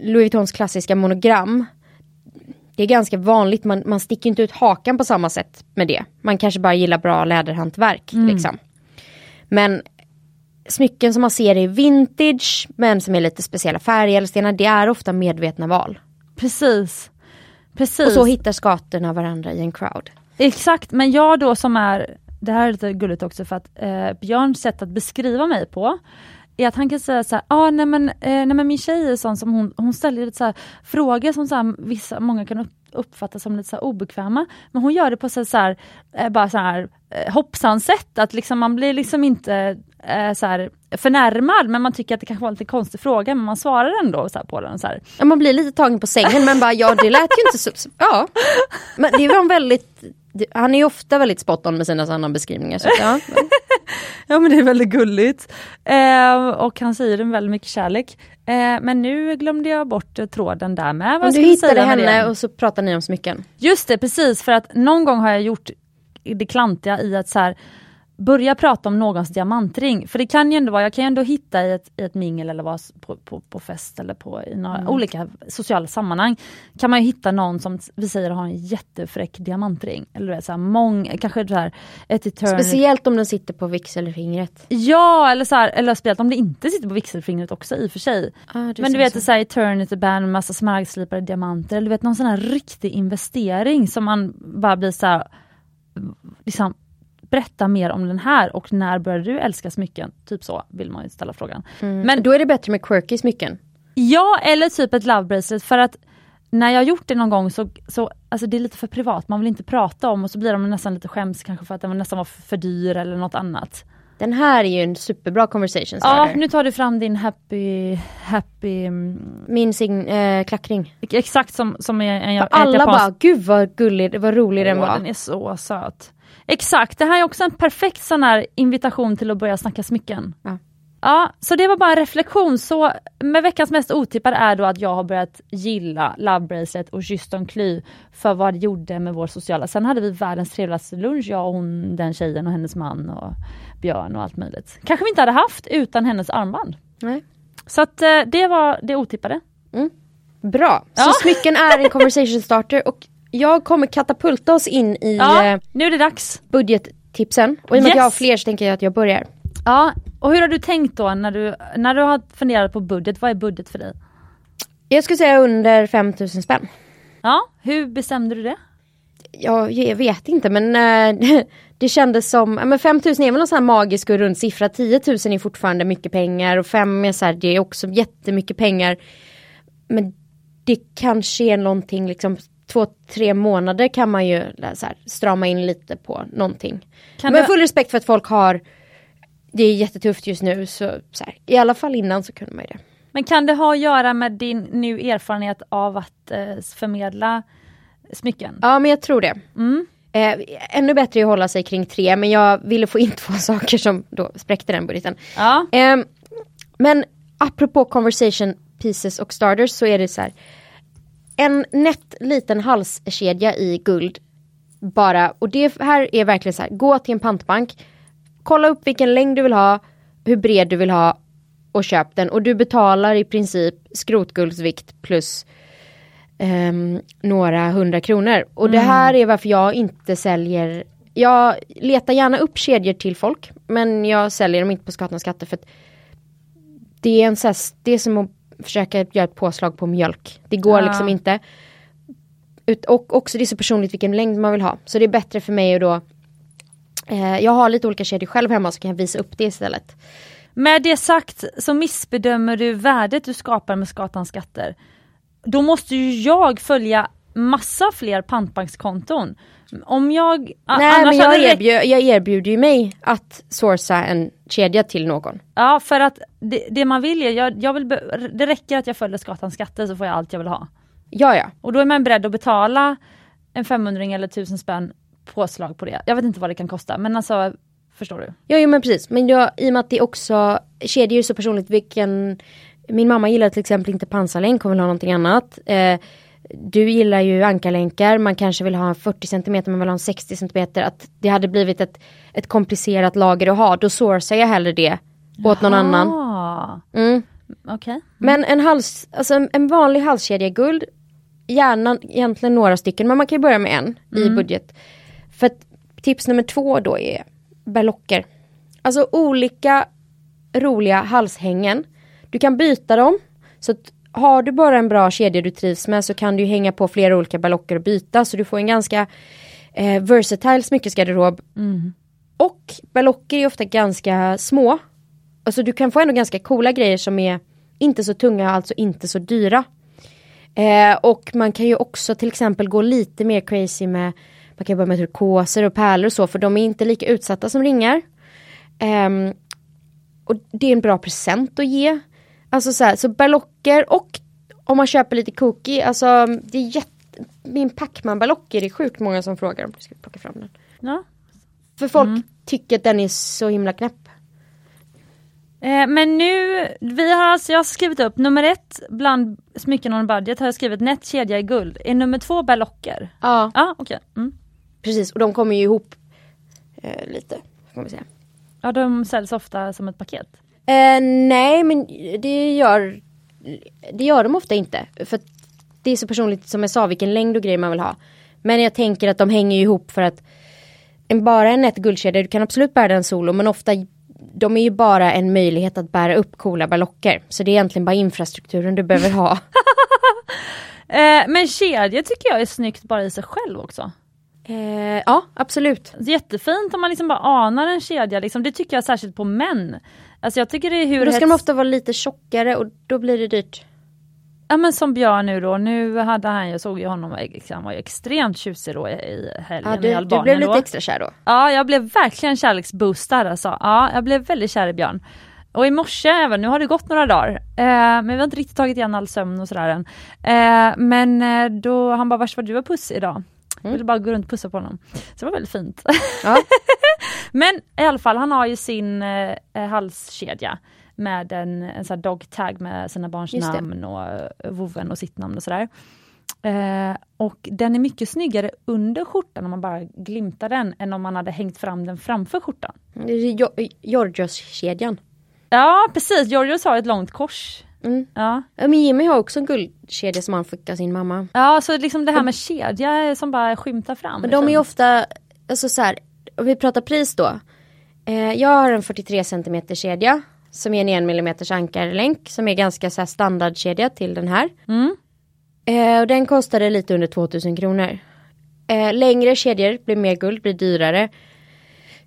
Louis Vuittons klassiska monogram. Det är ganska vanligt, man, man sticker inte ut hakan på samma sätt med det. Man kanske bara gillar bra läderhantverk. Liksom. Men smycken som man ser är vintage men som är lite speciella färger det är ofta medvetna val.
Precis. Precis.
Och så hittar skatorna varandra i en crowd.
Exakt, men jag då som är, det här är lite gulligt också för att eh, Björns sätt att beskriva mig på är att han kan säga så här, ah, nej, men, eh, nej men min tjej är sån som hon, hon ställer lite så här, frågor som så här, vissa, många kan upp, uppfatta som lite så här obekväma. Men hon gör det på så här, eh, bara så här eh, hoppsan sätt, att liksom man blir liksom inte eh, så här förnärmad men man tycker att det kanske var en lite konstig fråga men man svarar ändå så här på den. Så här.
Ja, man blir lite tagen på sängen men bara ja det lät ju inte så, så ja. Men det var en väldigt, han är ofta väldigt spot on med sina sådana beskrivningar. Så, ja.
Ja men det är väldigt gulligt. Eh, och han säger med väldigt mycket kärlek. Eh, men nu glömde jag bort eh, tråden där med. Vad
du hittade henne
det?
och så pratar ni om smycken.
Just det, precis för att någon gång har jag gjort det klantiga i att så här, börja prata om någons diamantring. För det kan ju ändå vara, jag kan ju ändå hitta i ett, i ett mingel eller vara på, på, på fest eller på, i några olika sociala sammanhang. Kan man ju hitta någon som vi säger har en jättefräck diamantring. Eller du vet, så här, mång, kanske så här, ett eternity
Speciellt om den sitter på vigselfingret.
Ja, eller, så här, eller speciellt om det inte sitter på vigselfingret också i och för sig.
Ah,
Men du vet,
så.
så här, eternity band med massa smaragdslipade diamanter. Eller du vet någon sån här riktig investering som man bara blir så här, liksom, berätta mer om den här och när började du älska smycken? Typ så vill man ju ställa frågan.
Men
Men
då är det bättre med quirky smycken.
ja, eller typ ett love bracelet för att när jag har gjort det någon gång så, så alltså det är lite för privat, man vill inte prata om och så blir de nästan lite skäms kanske för att den nästan var för dyr eller något annat.
Den här är ju en superbra conversation
Ja,
starter.
nu tar du fram din happy, happy mm,
Min sign, eh, klackring.
Exakt som, som är en, en
Alla
japansk-
bara, gud vad gullig, vad rolig den var.
Den är så söt. Exakt, det här är också en perfekt sån här invitation till att börja snacka smycken.
Ja.
Ja, så det var bara en reflektion. Så med veckans mest otippade är då att jag har börjat gilla Love Bracelet och Just on Kly för vad det gjorde med vår sociala. Sen hade vi världens trevligaste lunch, jag och hon, den tjejen och hennes man och Björn och allt möjligt. Kanske vi inte hade haft utan hennes armband.
Nej.
Så att eh, det var det otippade.
Bra, så
Ja.
smycken är en conversation starter och jag kommer katapulta oss in i
Ja,
eh,
nu är det dags.
budgettipsen. Och i och med
Yes.
att jag har fler så tänker jag att jag börjar.
Ja, och hur har du tänkt då när du, när du har funderat på budget? Vad är budget för dig?
Jag skulle säga under 5000 spänn.
Ja, hur bestämde du det?
Jag, jag vet inte men eh, det kändes som, ja, men 5000 är väl någon sån här magisk och rund siffra. 10 000 är fortfarande mycket pengar och 5 är så här, det är också jättemycket pengar. Men det kanske är någonting liksom två, tre månader kan man ju så här, strama in lite på någonting.
Kan
Men full respekt för att folk har det är jättetufft just nu så, så här, i alla fall innan så kunde man ju det.
Men kan det ha att göra med din nu erfarenhet av att eh, förmedla smycken?
Ja men jag tror det.
Mm.
Eh, ännu bättre att hålla sig kring tre men jag ville få in två saker som då spräckte den budgeten.
Ja,
Eh, men apropå conversation pieces och starters så är det så här. En nätt liten halskedja i guld. Bara, och det här är verkligen så här, gå till en pantbank. Kolla upp vilken längd du vill ha, hur bred du vill ha och köp den. Och du betalar i princip skrotguldsvikt plus ehm, några hundra kronor. Och det här är varför jag inte säljer jag letar gärna upp kedjor till folk. Men jag säljer dem inte på Skatan skatter för att det är, en, så här, det är som att försöka göra ett påslag på mjölk. Det går
Ja.
liksom inte. Ut, och också det är så personligt vilken längd man vill ha. Så det är bättre för mig att då eh, Jag har lite olika kedjor själv hemma så kan jag visa upp det istället.
Med det sagt så missbedömer du värdet du skapar med Skatans skatter. Då måste ju jag följa massa fler pantbankskonton. Om jag...
Nej men jag, erbjud, jag erbjuder ju mig att sourca en kedja till någon.
Ja för att det, det man vill är, jag, jag vill, det räcker att jag följer Skatans skatter så får jag allt jag vill ha.
Ja ja.
Och då är man beredd att betala en 500 eller 1000 spänn påslag på det. Jag vet inte vad det kan kosta men alltså förstår du?
Ja, jo men precis. Men jag, i och med att det också, kedjor är så personligt vilken, min mamma gillar till exempel inte pansarlänk, hon vill ha någonting annat. Eh, du gillar ju ankarlänkar, man kanske vill ha en 40 cm, man vill ha en 60 cm. Att det hade blivit ett, ett komplicerat lager att ha, då sourcar jag hellre det åt någon annan. Mm.
Okej.
Men en hals, alltså en- en vanlig halskedja i guld, gärna egentligen några stycken, men man kan ju börja med en i budget. För att tips nummer två då är berlocker. Alltså olika roliga halshängen. Du kan byta dem. Så att har du bara en bra kedja du trivs med så kan du hänga på flera olika berlocker och byta. Så du får en ganska eh, versatile smyckesgarderob. Och berlocker är ofta ganska små. Alltså du kan få ändå ganska coola grejer som är inte så tunga, alltså inte så dyra. Eh, och man kan ju också till exempel gå lite mer crazy med man kan börja med turkoser och pärlor och så för de är inte lika utsatta som ringar. Ehm, och det är en bra present att ge. Alltså så här, så berlocker och om man köper lite cookie, alltså det är jätte, min Pacman berlocker det är sjukt många som frågar om jag ska plocka fram den.
Ja.
För folk tycker att den är så himla knäpp.
Eh, men nu, vi har alltså, jag har skrivit upp nummer ett bland smycken on budget har jag skrivit nätt kedja i guld. Är nummer två berlocker?
Ja,
Ja okej. Mm.
precis och de kommer ju ihop eh, lite. Får man säga.
Ja de säljs ofta som ett paket.
Eh, nej men det gör Det gör de ofta inte. För det är så personligt som jag sa vilken längd och grejer man vill ha. Men jag tänker att de hänger ihop för att en, bara en nätt guldkedja, du kan absolut bära den solo men ofta de är ju bara en möjlighet att bära upp coola berlocker. Så det är egentligen bara infrastrukturen du behöver ha.
Eh, men kedjor tycker jag är snyggt bara i sig själv också.
eh, ja, absolut.
Jättefint om man liksom bara anar en kedja, liksom. det tycker jag särskilt på män. Alltså jag tycker det är hur
Men då ska
hets-
de ofta vara lite tjockare och då blir det dyrt.
Ja men som Björn nu då, nu hade han, jag såg ju honom, han var ju extremt tjusig då i, i helgen
Ja,
i
du, du
Albanien
blev lite
då.
extra kär då.
Ja jag blev verkligen kärleksboostad alltså. Ja jag blev väldigt kär i Björn. Och i morse även, nu har det gått några dagar, eh, men vi har inte riktigt tagit igen all sömn och sådär än. Eh, men eh, då, han bara vars var du var puss idag? Jag ville bara gå runt och pussa på honom. Så det var väldigt fint.
Ja.
Men i alla fall, han har ju sin eh, eh, halskedja med en, en sån dog tag med sina barns
Just det.
namn och eh, voven och sitt namn och sådär. Eh, och den är mycket snyggare under skjortan om man bara glimtar den än om man hade hängt fram den framför skjortan.
Det Georgios-kedjan.
Ja precis, Georgios har ett långt kors.
Mm.
Ja.
Men Jimmy har också en guldkedja som han fick av sin mamma.
ja, så liksom det här med kedja som bara skymtar fram.
Men de är
liksom.
ofta, alltså så här, om vi pratar pris då. Eh, jag har en 43 cm kedja som är en 1 mm ankarlänk som är ganska så här standardkedja till den här.
Mm.
Eh, och den kostade lite under 2000 kronor. Eh, längre kedjor blir mer guld, blir dyrare.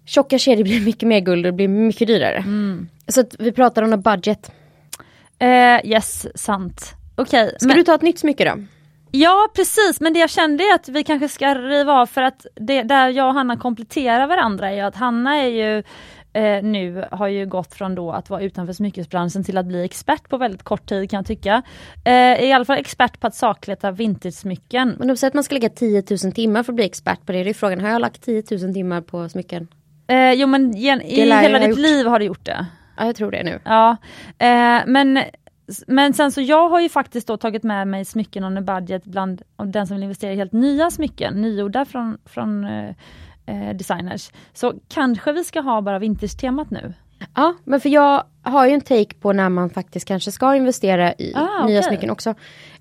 Tjocka kedjor blir mycket mer guld och blir mycket dyrare. Så att vi pratar om en budget.
Eh, yes, sant. Okej.
Ska
men-
du ta ett nytt smycke då?
Ja precis, men det jag kände är att vi kanske ska riva av för att det, där jag och Hanna kompletterar varandra är ju att Hanna är ju eh, nu har ju gått från då att vara utanför smyckesbranschen till att bli expert på väldigt kort tid kan jag tycka. Eh, I alla fall expert på att sakleta vintage-smycken.
Men de säger att man ska lägga 10 000 timmar för att bli expert på det. Det är frågan, har jag lagt 10 000 timmar på smycken?
Eh, jo men gen, i hela ditt
gjort.
liv har du gjort det.
Ja, jag tror det nu.
Ja, eh, men, men sen så jag har ju faktiskt då tagit med mig smycken on a budget bland den som vill investera i helt nya smycken, nygjorda från, från eh, eh, designers. Så kanske vi ska ha bara vintage-temat nu.
Ja, men för jag har ju en take på när man faktiskt kanske ska investera i
Ah,
nya
okej.
smycken också.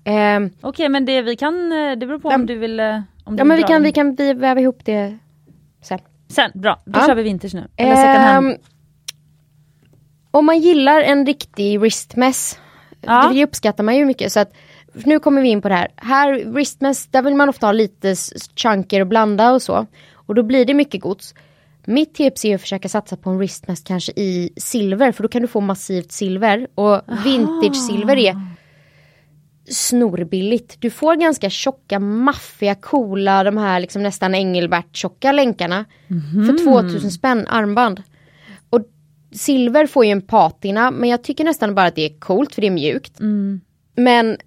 Ehm,
Okej men det vi kan, eh, det beror på
Ja,
om du vill... eh, Om du
ja men vi kan, vi kan väva ihop det sen.
Sen, bra, då
Ja.
kör vi vinters nu. Eller second hand.
Ehm, om man gillar en riktig wristmess,
Ja.
det uppskattar man ju mycket. Så att, nu kommer vi in på det här. Här wristmess, där vill man ofta ha lite chunker och blanda och så. Och då blir det mycket gods. Mitt tips är att försöka satsa på en wristmess kanske i silver för då kan du få massivt silver. Och vintage silver är snorbilligt. Du får ganska tjocka, maffiga, coola, de här liksom nästan Engelbert-tjocka länkarna. För 2000 spänn armband. Silver får ju en patina men jag tycker nästan bara att det är coolt för det är mjukt. Men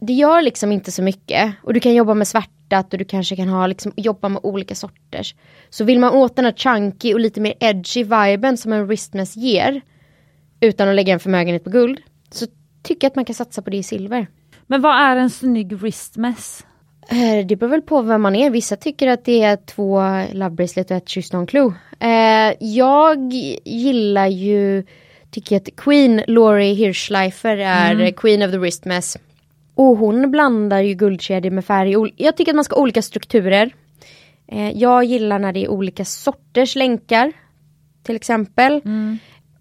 det gör liksom inte så mycket. Och du kan jobba med svärtat och du kanske kan ha liksom, jobba med olika sorters. Så vill man åt den här chunky och lite mer edgy viben som en wristmess ger. Utan att lägga en förmögenhet på guld. Så tycker jag att man kan satsa på det i silver.
Men vad är en snygg wristmess?
Eh, Det beror väl på vem man är. Vissa tycker att det är två Love Bracelet och ett Kyss Don't Clue. Eh, jag gillar ju, tycker att Queen Laurie Hirschleifer är eh, Queen of the Wristmess. Och hon blandar ju guldkedjor med färg. Jag tycker att man ska ha olika strukturer. Eh, jag gillar när det är olika sorters länkar. Till exempel.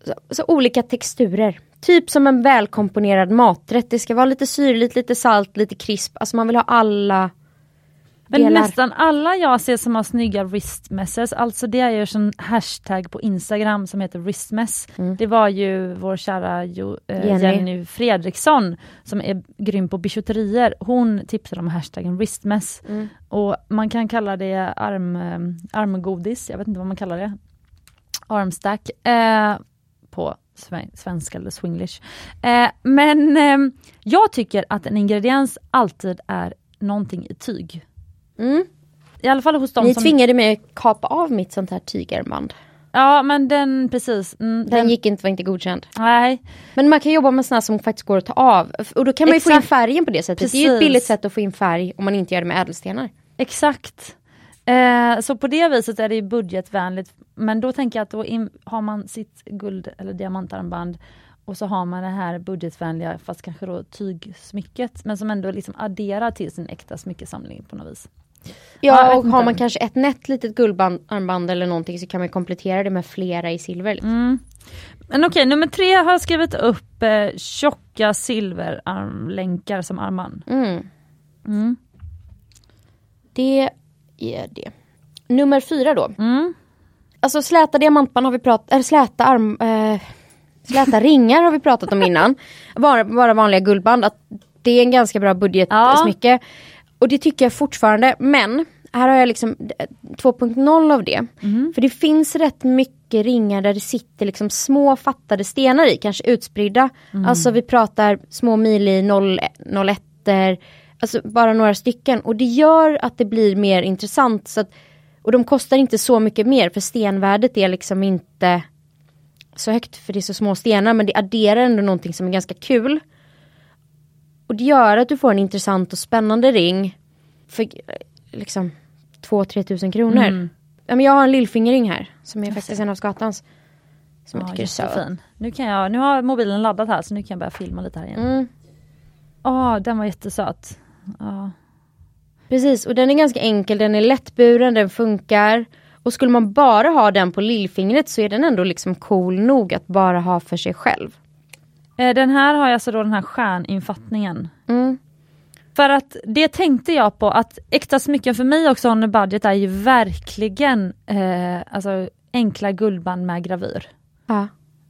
Så, så olika texturer. Typ som en välkomponerad maträtt. Det ska vara lite syrligt, lite salt, lite krisp. Alltså man vill ha alla
Men
delar.
nästan alla jag ser som har snygga wristmesses, alltså det är ju en hashtag på Instagram som heter wristmess. Det var ju vår kära jo, eh,
Jenny.
Jenny. Fredriksson som är grym på bijouterier. Hon tipsade om hashtaggen wristmess. Och man kan kalla det arm, eh, armgodis, jag vet inte vad man kallar det. Armstack eh, på sve- svenska eller swinglish. Eh, men eh, jag tycker att en ingrediens alltid är någonting i tyg.
Mm.
I alla fall hos de
Ni
som...
tvingade mig att kapa av mitt sånt här tygarmband.
Ja men den precis. Mm,
Den, gick inte, var inte godkänd.
Nej.
Men man kan jobba med såna som faktiskt går att ta av. Och då kan man ju få in
Exakt.
färgen på det sättet. Det är ju ett
Precis.
billigt sätt att få in färg om man inte gör det med ädelstenar.
Exakt. Eh, så på det viset är det ju budgetvänligt. Men då tänker jag att då in, har man sitt guld eller diamantarmband och så har man det här budgetvänliga fast kanske då tygsmycket men som ändå liksom adderar till sin äkta smyckesamling på något vis. Ja,
Ja, och har man kanske ett nätt litet guldarmband eller någonting så kan man komplettera det med flera i silver. Liksom.
Mm. Men okej, nummer tre har jag skrivit upp eh, tjocka silverarmlänkar som armband.
Mm.
Mm.
Det är det. Nummer fyra då.
Mm.
Alltså släta diamantband har vi pratat, eller släta arm, eh, släta ringar har vi pratat om innan. Bara, bara vanliga guldband, att det är en ganska bra budgetsmycke. Och det tycker jag fortfarande, men här har jag liksom eh, 2.0 av det. För det finns rätt mycket ringar där det sitter liksom små fattade stenar i, kanske utspridda. Alltså vi pratar små mili 01 alltså bara några stycken. Och det gör att det blir mer intressant. Så att, och de kostar inte så mycket mer för stenvärdet är liksom inte så högt för det är så små stenar men det adderar ändå någonting som är ganska kul. Och det gör att du får en intressant och spännande ring för liksom 2-3 tusen kronor.
Mm.
Ja, men jag har en lillfingerring här som är faktiskt en av Skatans. Som jag
Ja,
tycker är söt.
Nu, kan jag, nu har mobilen laddat här så nu kan jag börja filma lite här igen.
Mm.
Åh, den var jättesöt. Ja.
Precis, och den är ganska enkel, den är lättburen, den funkar. Och skulle man bara ha den på lillfingret så är den ändå liksom cool nog att bara ha för sig själv.
Eh, Den här har jag alltså då den här stjärninfattningen.
Mm.
För att det tänkte jag på att äkta smycken för mig också on budget är ju verkligen eh, alltså enkla guldband med gravyr.
Ja.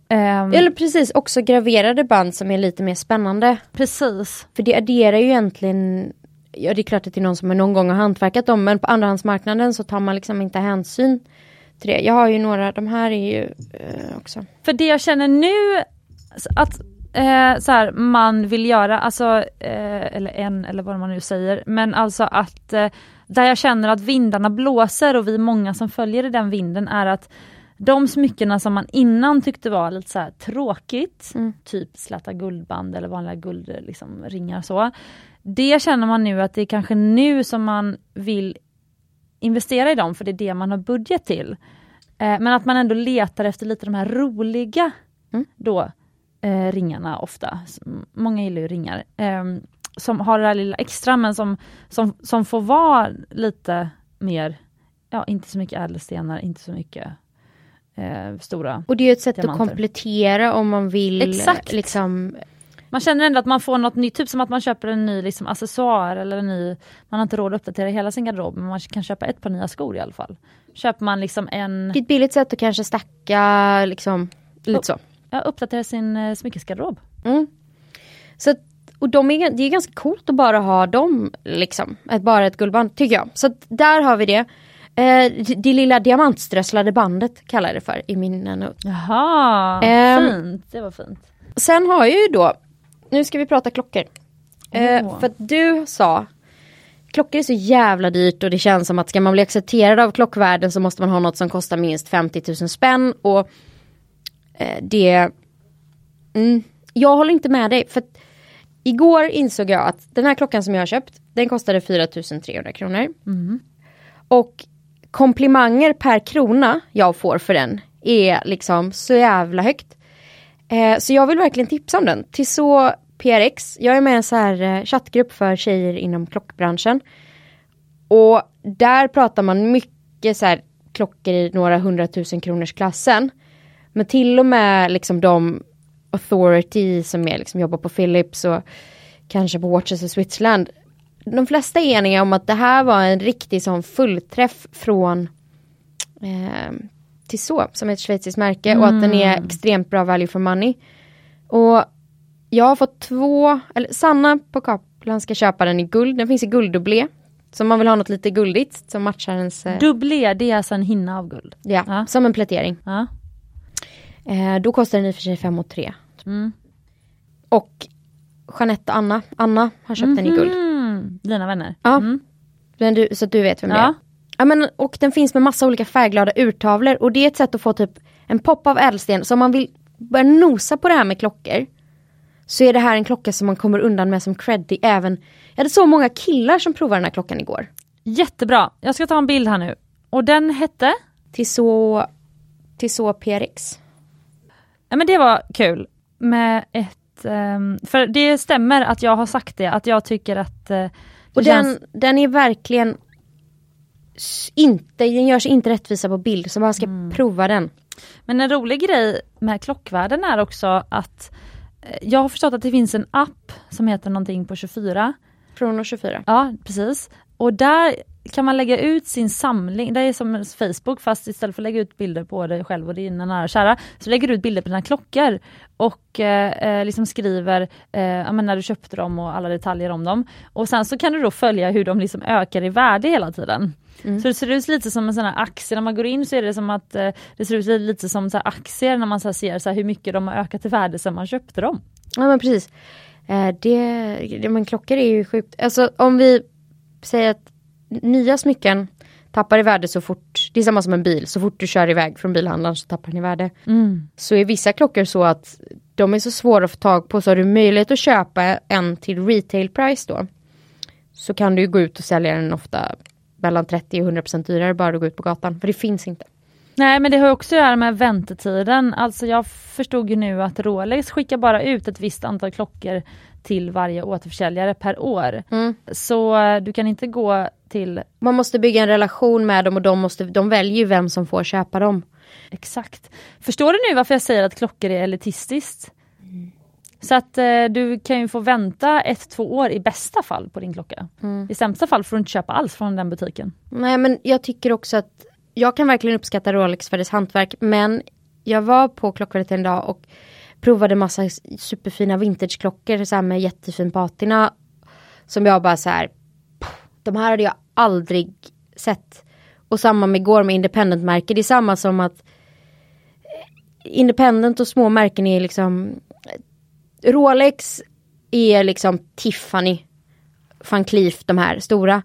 Ehm,
Eller precis, också graverade band som är lite mer spännande.
Precis.
För det adderar ju egentligen, ja det är klart att det är någon som någon gång har hantverkat dem men på andrahandsmarknaden så tar man liksom inte hänsyn till det. Jag har ju några, de här är ju eh, också.
För det jag känner nu att eh, så här, man vill göra, alltså, eh, eller en eller vad man nu säger, men alltså att eh, där jag känner att vindarna blåser och vi många som följer i den vinden är att de smyckena som man innan tyckte var lite så tråkigt,
Mm.
typ släta guldband eller vanliga guldringar liksom, ringar så. Det känner man nu att det är kanske nu som man vill investera i dem för det är det man har budget till. Eh, men att man ändå letar efter lite de här roliga
Mm.
då eh, ringarna ofta. Många gillar ju ringar. Eh, som har det där lilla extra men som, som, som får vara lite mer ja, inte så mycket ädelstenar, inte så mycket eh, stora.
Och det är ju ett sätt
Diamanter.
att komplettera om man vill
Exakt.
liksom
Man känner ändå att man får något nytt, typ som att man köper en ny liksom, accessoar eller en ny, man har inte råd att uppdatera hela sin garderob men man kan köpa ett par nya skor i alla fall. Köper man liksom en,
Det är ett billigt sätt att kanske stacka liksom lite så.
Ja, uppdatera sin eh, smyckesgarderob.
Mm. Så att, och de är, det är ganska coolt att bara ha dem liksom. Att bara ett guldband tycker jag. Så att där har vi det. Eh, det, det lilla diamantströsslade bandet kallar jag det för i mina not.
Jaha,
Ehm.
fint. Det var fint.
Sen har jag ju då, nu ska vi prata klockor. Eh,
Åh.
för att du sa, klockor är så jävla dyrt och det känns som att ska man bli accepterad av klockvärlden så måste man ha något som kostar minst 50 000 spänn och eh, det, mm, jag håller inte med dig. För igår insåg jag att den här klockan som jag har köpt, den kostade 4 300 kronor. Och komplimanger per krona jag får för den är liksom så jävla högt. Eh, så jag vill verkligen tipsa om den. Till så PRX, jag är med i en så här eh, chattgrupp för tjejer inom klockbranschen. Och där pratar man mycket så här klockor i några hundratusen kronors klassen. Men till och med liksom de authority som är liksom jobbar på Philips och kanske på Watches of Switzerland. De flesta är eniga om att det här var en riktig sån fullträff från eh, Tissot som är ett schweiziskt märke och att den är extremt bra value for money. Och jag har fått två, eller Sanna på Kaplan ska köpa den i guld, den finns i gulddubblé. Så man vill ha något lite guldigt som matchar ens, eh,
Dubblé, det är alltså en hinna av guld.
ja,
Ja.
som en plätering.
Ja.
Eh, då kostar den i och för sig 5 och 3.
Mm.
Och Jeanette och Anna, Anna har köpt den i guld.
Mm, dina vänner.
Ja.
Mm.
Men du, så att du vet vem det är.
Ja.
Ja, men, och den finns med massa olika färgglada urtavlor och det är ett sätt att få typ en pop av ädelsten. Så om man vill börja nosa på det här med klockor så är det här en klocka som man kommer undan med som creddy även. Jag hade så många killar som provade den här klockan igår.
Jättebra, jag ska ta en bild här nu. Och den hette?
Till så PRX.
Ja men det var kul med ett, ehm, för det stämmer att jag har sagt det, att jag tycker att det
Och
känns,
den, den är verkligen inte, den gör sig inte rättvisa på bild så man ska prova den.
Men en rolig grej med klockvärlden är också att eh, jag har förstått att det finns en app som heter någonting på 24.
Chrono 24.
Ja precis. Och där kan man lägga ut sin samling, det är som Facebook fast istället för att lägga ut bilder på dig själv och dina nära och kära så lägger du ut bilder på dina klockor och eh, eh, liksom skriver eh, när du köpte dem och alla detaljer om dem. Och sen så kan du då följa hur de liksom ökar i värde hela tiden. Så det ser ut lite som en sån här aktie, när man går in så är det som att eh, det ser ut lite som så aktier när man så ser så hur mycket de har ökat i värde sedan man köpte dem.
Ja men precis. Eh, det, det, men klockor är ju sjukt. Alltså om vi säger att nya smycken tappar i värde så fort, det är samma som en bil, så fort du kör iväg från bilhandlaren så tappar den i värde. Så är vissa klockor så att de är så svåra att få tag på så har du möjlighet att köpa en till retail price då. Så kan du ju gå ut och sälja den ofta mellan 30 och 100% dyrare bara du går ut på gatan, för det finns inte.
Nej men det har också att göra med väntetiden. Alltså jag förstod ju nu att Rolex skickar bara ut ett visst antal klockor till varje återförsäljare per år.
Mm.
Så eh, du kan inte gå till
Man måste bygga en relation med dem och de, måste, de väljer ju vem som får köpa dem.
Exakt. Förstår du nu varför jag säger att klockor är elitistiskt? Så att eh, du kan ju få vänta ett, två år i bästa fall på din klocka. I sämsta fall får du inte köpa alls från den butiken.
Nej men jag tycker också att jag kan verkligen uppskatta Rolex för dess hantverk men jag var på klockvärdet en dag och provade massa superfina vintageklockor så med jättefin patina. Som jag bara så här, "Pff, de här hade jag aldrig sett. Och samma med igår med independent-märke, det är samma som att eh, independent och små märken är liksom Rolex är liksom Tiffany, van Cleef, de här stora.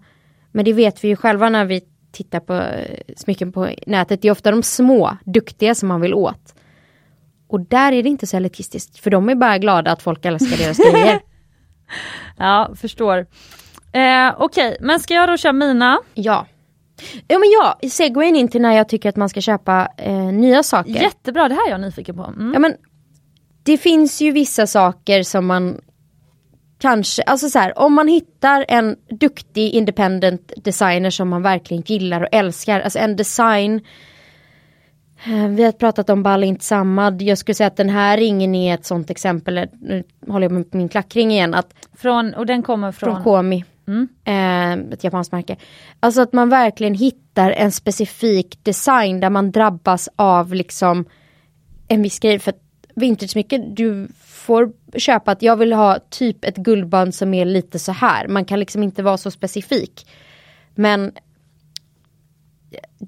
Men det vet vi ju själva när vi tittar på eh, smycken på nätet. Det är ofta de små, duktiga som man vill åt. Och där är det inte så elitistiskt. För de är bara glada att folk älskar deras grejer.
Ja, förstår. Eh, Okej, men ska jag då köra mina?
Ja. Ja men ja, segwayn in till när jag tycker att man ska köpa eh, nya saker.
Jättebra, det här är jag nyfiken på. Mm.
Ja men det finns ju vissa saker som man kanske, alltså så här, om man hittar en duktig independent designer som man verkligen gillar och älskar, alltså en design eh, vi har pratat om Balint Samad. Jag skulle säga att den här ringen är ett sånt exempel. Nu håller jag med min klackring igen. Att
Från, och den kommer från?
från Komi.
Mm.
Eh, ett japanskt märke. Alltså att man verkligen hittar en specifik design där man drabbas av liksom en viss grej. För att vintagemycket, du får köpa att jag vill ha typ ett guldband som är lite så här. Man kan liksom inte vara så specifik. Men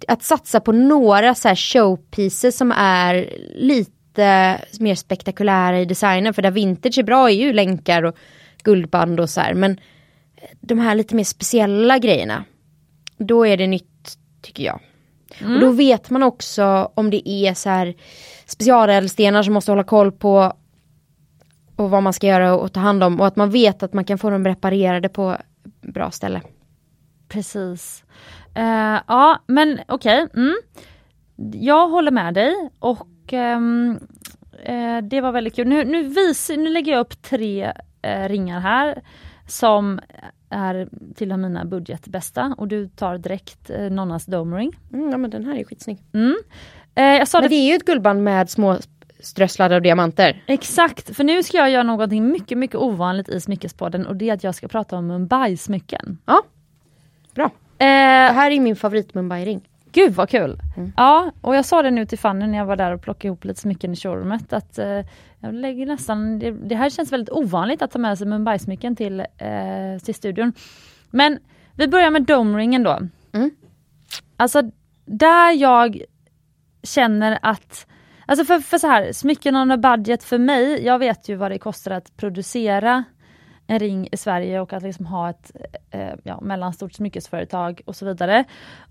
att satsa på några så här showpieces som är lite mer spektakulära i designen. För där vintage är bra är ju länkar och guldband och så här. Men de här lite mer speciella grejerna. Då är det nytt tycker jag. Mm. Och då vet man också om det är så här specialädelstenar som måste hålla koll på och vad man ska göra och ta hand om och att man vet att man kan få dem reparerade på bra ställe.
Precis. Uh, ja men okej. Okay. Mm. Jag håller med dig och um, uh, det var väldigt kul. Nu, nu, vis, nu lägger jag upp tre uh, ringar här som är tillhör mina budgetbästa och du tar direkt eh, Nonnas Dome Ring.
Mm, ja men den här är skitsnygg.
Mm. Eh, jag sa
men det... det är ju ett guldband med små strösslar av diamanter.
Exakt, för nu ska jag göra någonting mycket mycket ovanligt i Smyckespodden och det är att jag ska prata om Mumbai-smycken.
Ja, bra. Eh, det här är min favorit Mumbai-ring.
Gud vad kul! Mm. Ja, och jag sa det nu till Fanny när jag var där och plockade ihop lite smycken i showroomet att eh, jag lägger nästan, det, det, här känns väldigt ovanligt att ta med sig Mumbai-smycken till, eh, till studion. Men vi börjar med domringen då. Mm. Alltså där jag känner att Alltså för, för så här, smycken on budget för mig, jag vet ju vad det kostar att producera en ring i Sverige och att liksom ha ett eh, ja, mellanstort smyckesföretag och så vidare.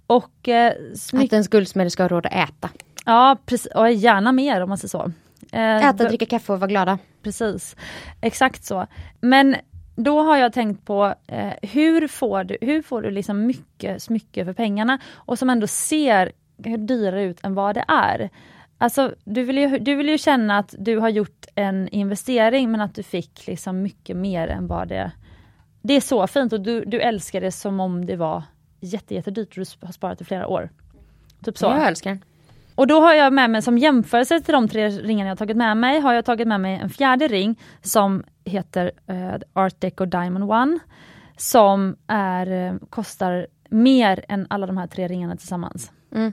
Och, eh,
att ens guldsmed ska ha råd att äta.
Ja, precis, och gärna mer om man säger så.
Eh, Äta, dricka kaffe och vara glada.
Precis, exakt så. Men då har jag tänkt på eh, hur får du, hur får du liksom mycket smycke för pengarna och som ändå ser dyrare ut än vad det är. Alltså, du vill, ju, du vill ju känna att du har gjort en investering men att du fick liksom mycket mer än vad det... Det är så fint och du, du älskar det som om det var jättejättedyrt och du har sparat i flera år. Typ så.
Jag älskar
Och då har jag med mig som jämförelse till de tre ringarna jag tagit med mig, har jag tagit med mig en fjärde ring som heter uh, Art Deco Diamond One. Som är, uh, kostar mer än alla de här tre ringarna tillsammans. Mm.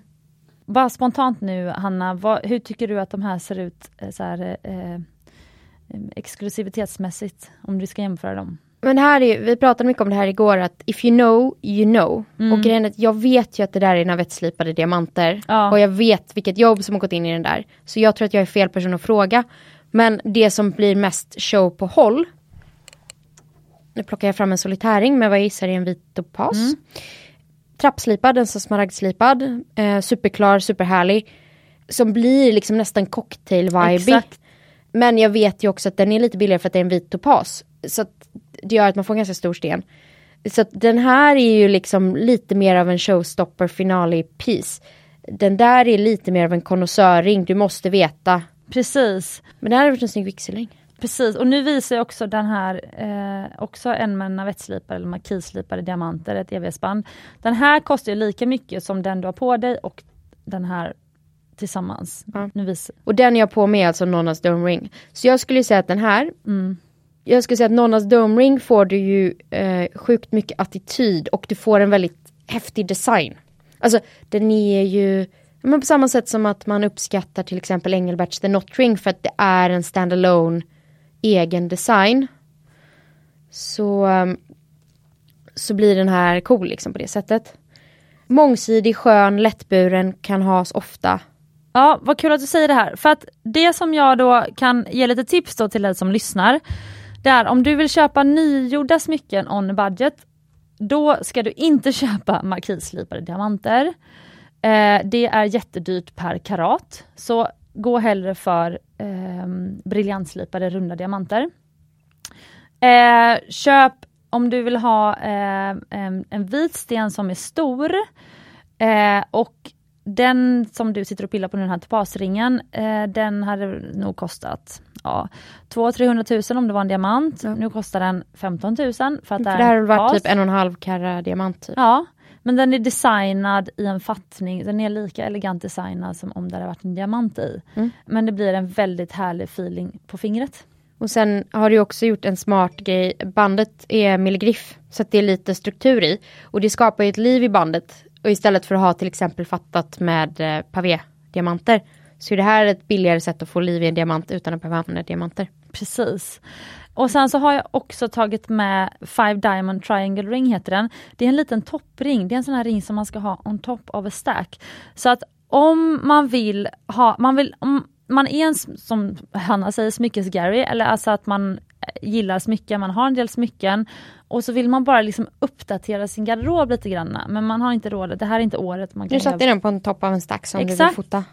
Bara spontant nu Hanna, vad, hur tycker du att de här ser ut eh, så här, eh, exklusivitetsmässigt om du ska jämföra dem?
Men här är, vi pratade mycket om det här igår att if you know, you know. Mm. Och grejen är att jag vet ju att det där är navettslipade diamanter. Ja. Och jag vet vilket jobb som har gått in i den där. Så jag tror att jag är fel person att fråga. Men det som blir mest show på håll. Nu plockar jag fram en solitärring med vad jag gissar är en vit topaz. Mm. Trappslipad, en smaragdslipad. Eh, superklar, superhärlig. Som blir liksom nästan cocktail-vibe. Men jag vet ju också att den är lite billigare för att det är en vit topas. Så det gör att man får en ganska stor sten. Så att den här är ju liksom lite mer av en showstopper finale piece. Den där är lite mer av en konnässörring, du måste veta.
Precis.
Men det här är en snygg vigselring.
Precis, och nu visar jag också den här, eh, också en med navettslipade eller markislipade diamanter, ett EVS-band. Den här kostar ju lika mycket som den du har på dig och den här tillsammans. Ja. Nu visar.
Och den jag har på mig är alltså Nonnas Dome Ring. Så jag skulle säga att den här, mm. jag skulle säga att Nonnas Dome Ring får du ju eh, sjukt mycket attityd och du får en väldigt häftig design. Alltså den är ju men på samma sätt som att man uppskattar till exempel Engelberts The Not Ring för att det är en standalone egen design. Så, um, så blir den här cool liksom på det sättet. Mångsidig, skön, lättburen, kan has ofta.
Ja, vad kul att du säger det här. För att det som jag då kan ge lite tips då till dig som lyssnar. Det är om du vill köpa nygjorda smycken on budget. Då ska du inte köpa markisslipade diamanter. Eh, det är jättedyrt per karat. Så gå hellre för eh, briljantslipade runda diamanter. Eh, köp om du vill ha eh, en, en vit sten som är stor eh, och den som du sitter och pillar på nu, den här topasringen, eh, den hade nog kostat ja, 200-300 000 om det var en diamant.
Ja.
Nu kostar den 15 000 för att
För
det
det
är
här har varit typ en och en halv karra diamant. Typ.
Ja, men den är designad i en fattning, den är lika elegant designad som om det hade varit en diamant i.
Mm.
Men det blir en väldigt härlig feeling på fingret.
Och sen har du också gjort en smart grej. Bandet är milligriff så att det är lite struktur i. Och det skapar ju ett liv i bandet. Och istället för att ha till exempel fattat med eh, pavé-diamanter. Så är det här ett billigare sätt att få liv i en diamant utan att behöva använda diamanter.
Precis. Och sen så har jag också tagit med Five Diamond Triangle Ring heter den. Det är en liten toppring, det är en sån här ring som man ska ha on top of a stack. Så att om man vill ha, man vill, om man är en, som Hanna säger, smyckes-Gary, eller alltså att man gillar smycken, man har en del smycken och så vill man bara liksom uppdatera sin garderob lite grann. Men man har inte råd, det här är inte året man kan göra-
satte jag den på en topp av en stack som du vill
Exakt.
fota.